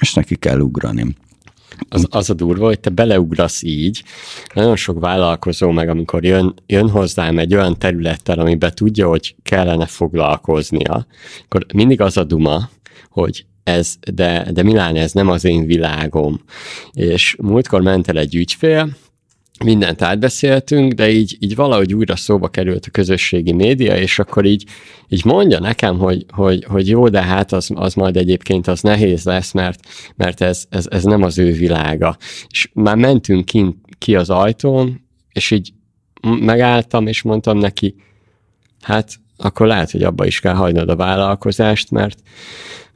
és neki kell ugrani. Az, az a durva, hogy te beleugrasz így, nagyon sok vállalkozó meg, amikor jön, jön hozzám egy olyan területtel, amiben tudja, hogy kellene foglalkoznia, akkor mindig az a duma, hogy ez, de, de Milán, ez nem az én világom. És múltkor ment el egy ügyfél, mindent átbeszéltünk, de így, így valahogy újra szóba került a közösségi média, és akkor így, így mondja nekem, hogy, hogy, hogy jó, de hát az, az majd egyébként az nehéz lesz, mert, mert ez, ez, ez nem az ő világa. És már mentünk ki, ki az ajtón, és így megálltam, és mondtam neki, hát akkor lehet, hogy abba is kell hagynod a vállalkozást, mert,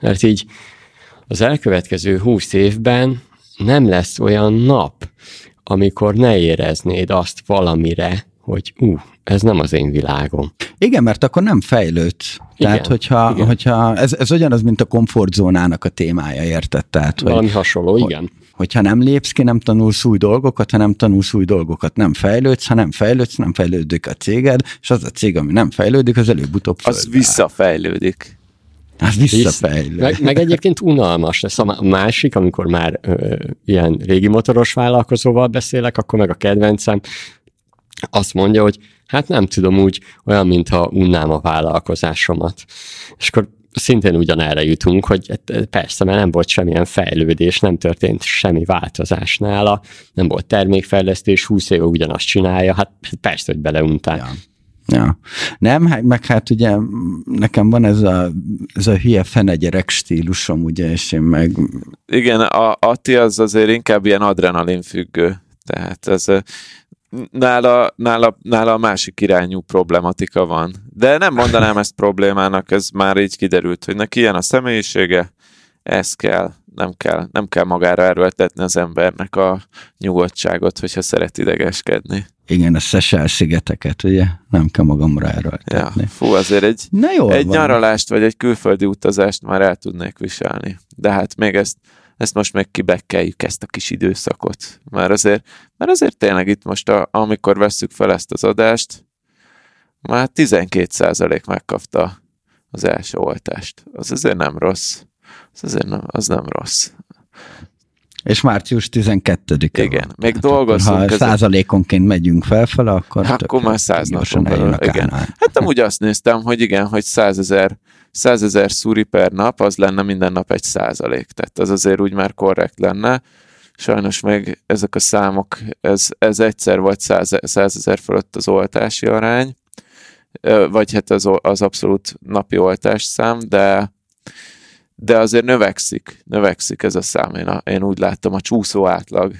mert így az elkövetkező húsz évben nem lesz olyan nap, amikor ne éreznéd azt valamire, hogy ú, uh, ez nem az én világom. Igen, mert akkor nem fejlődsz. Igen, Tehát, hogyha, igen. hogyha ez, ez ugyanaz, mint a komfortzónának a témája, érted? Tehát, Valami hogy, hasonló, igen. Hogyha nem lépsz ki, nem tanulsz új dolgokat, ha nem tanulsz új dolgokat, nem fejlődsz, ha nem fejlődsz, nem fejlődik a céged, és az a cég, ami nem fejlődik, az előbb-utóbb Az visszafejlődik. Hát visszafejlő. Meg, meg egyébként unalmas lesz. A másik, amikor már ö, ilyen régi motoros vállalkozóval beszélek, akkor meg a kedvencem azt mondja, hogy hát nem tudom úgy, olyan, mintha unnám a vállalkozásomat. És akkor szintén ugyanerre jutunk, hogy hát, persze, mert nem volt semmilyen fejlődés, nem történt semmi változás nála, nem volt termékfejlesztés, 20 éve ugyanazt csinálja, hát persze, hogy beleuntál. Ja. Ja. Nem, hát meg hát ugye nekem van ez a, ez a hülye fene gyerek stílusom, ugye, és én meg... Igen, a Atti az azért inkább ilyen adrenalin függő. Tehát ez nála, nála, nála a másik irányú problematika van. De nem mondanám ezt problémának, ez már így kiderült, hogy neki ilyen a személyisége, ez kell, nem kell, nem kell magára erőltetni az embernek a nyugodtságot, hogyha szeret idegeskedni. Igen, a Seychelles szigeteket, ugye? Nem kell magamra erőltetni. Ja, fú, azért egy, Na jó egy nyaralást vagy egy külföldi utazást már el tudnék viselni. De hát még ezt, ezt most meg kibekkeljük ezt a kis időszakot. Már azért, mert azért tényleg itt most, a, amikor vesszük fel ezt az adást, már 12% megkapta az első oltást. Az azért nem rossz. Az azért nem, az nem rossz. És március 12-e Igen, van. még dolgozunk. Ha ezen... százalékonként megyünk felfele, akkor... Hát akkor már száz napon belül. Igen. Hát amúgy azt néztem, hogy igen, hogy százezer 100 ezer szúri per nap, az lenne minden nap egy százalék. Tehát az azért úgy már korrekt lenne. Sajnos meg ezek a számok, ez, ez egyszer vagy 100 ezer fölött az oltási arány, vagy hát az, az abszolút napi oltás szám, de de azért növekszik, növekszik ez a szám. Én, a, én úgy láttam, a csúszó átlag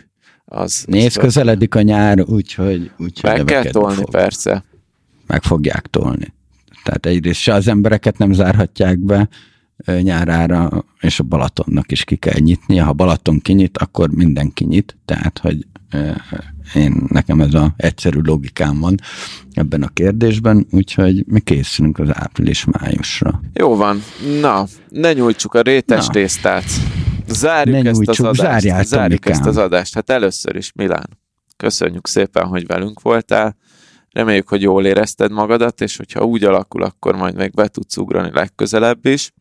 az... Nézd, közeledik a nyár, úgyhogy... Úgy, meg kell tolni, fog. persze. Meg fogják tolni. Tehát egyrészt se az embereket nem zárhatják be nyárára, és a Balatonnak is ki kell nyitnia. Ha Balaton kinyit, akkor mindenki nyit. Tehát, hogy én, nekem ez a egyszerű logikám van ebben a kérdésben, úgyhogy mi készülünk az április-májusra. Jó van. Na, ne nyújtsuk a rétes Na. tésztát. Zárjuk ne ezt nyújtsuk, az adást. Zárjuk ezt az adást. Hát először is, Milán. Köszönjük szépen, hogy velünk voltál. Reméljük, hogy jól érezted magadat, és hogyha úgy alakul, akkor majd meg be tudsz ugrani legközelebb is.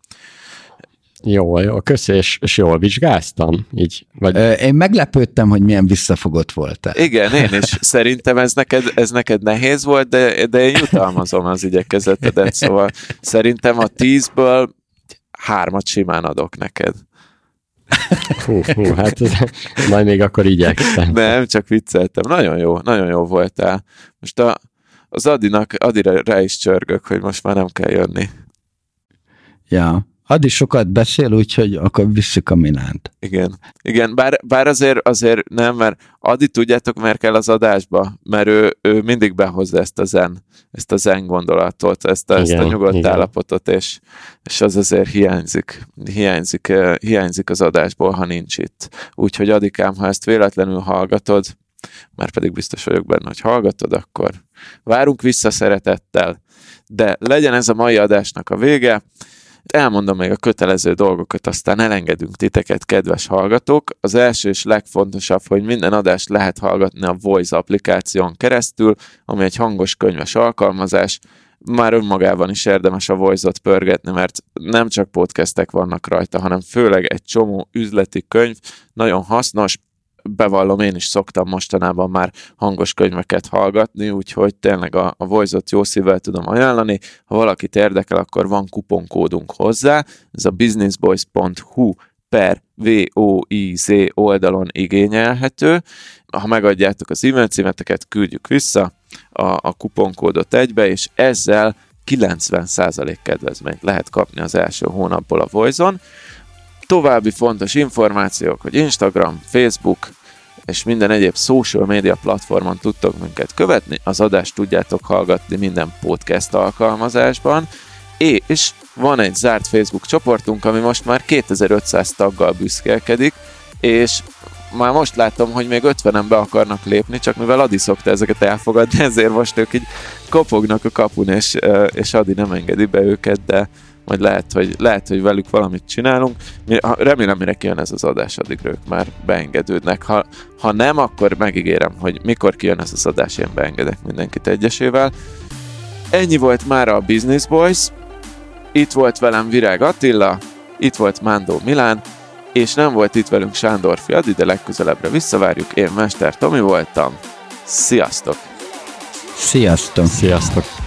Jól, jó, köszi, és, és jól vizsgáztam. Így, vagy... Én meglepődtem, hogy milyen visszafogott voltál. Igen, én is. Szerintem ez neked, ez neked nehéz volt, de, de én jutalmazom az igyekezetedet, szóval szerintem a tízből hármat simán adok neked. Hú, hú, hát ez, majd még akkor igyekszem. Nem, csak vicceltem. Nagyon jó, nagyon jó voltál. Most a, az Adinak, Adira rá is csörgök, hogy most már nem kell jönni. Ja, Adi sokat beszél, úgyhogy akkor visszük a Milánt. Igen. Igen, bár, bár azért, azért nem, mert Adi tudjátok, miért kell az adásba? Mert ő, ő mindig behozza ezt a zen, ezt a zen gondolatot, ezt a, igen, ezt a nyugodt igen. állapotot, és, és az azért hiányzik. Hiányzik, eh, hiányzik az adásból, ha nincs itt. Úgyhogy Adikám, ha ezt véletlenül hallgatod, már pedig biztos vagyok benne, hogy hallgatod, akkor várunk vissza szeretettel. De legyen ez a mai adásnak a vége. Elmondom még a kötelező dolgokat, aztán elengedünk titeket, kedves hallgatók. Az első és legfontosabb, hogy minden adást lehet hallgatni a Voice applikáción keresztül, ami egy hangos könyves alkalmazás. Már önmagában is érdemes a Voice-ot pörgetni, mert nem csak podcastek vannak rajta, hanem főleg egy csomó üzleti könyv, nagyon hasznos, bevallom, én is szoktam mostanában már hangos könyveket hallgatni, úgyhogy tényleg a, a Voice-ot jó szívvel tudom ajánlani. Ha valakit érdekel, akkor van kuponkódunk hozzá, ez a businessboys.hu per VOIZ oldalon igényelhető. Ha megadjátok az e-mail címeteket, küldjük vissza a, a kuponkódot egybe, és ezzel 90% kedvezményt lehet kapni az első hónapból a Voice-on. További fontos információk, hogy Instagram, Facebook és minden egyéb social media platformon tudtok minket követni, az adást tudjátok hallgatni minden podcast alkalmazásban, és van egy zárt Facebook csoportunk, ami most már 2500 taggal büszkélkedik, és már most látom, hogy még 50-en be akarnak lépni, csak mivel Adi szokta ezeket elfogadni, ezért most ők így kopognak a kapun, és, és Adi nem engedi be őket, de majd lehet, hogy, lehet, hogy velük valamit csinálunk. Remélem, mire kijön ez az adás, addig ők már beengedődnek. Ha, ha nem, akkor megígérem, hogy mikor kijön ez az adás, én beengedek mindenkit egyesével. Ennyi volt már a Business Boys. Itt volt velem Virág Attila, itt volt Mándó Milán, és nem volt itt velünk Sándor Fiadi, de legközelebbre visszavárjuk. Én Mester Tomi voltam. Sziasztok! Sziasztok! Sziasztok!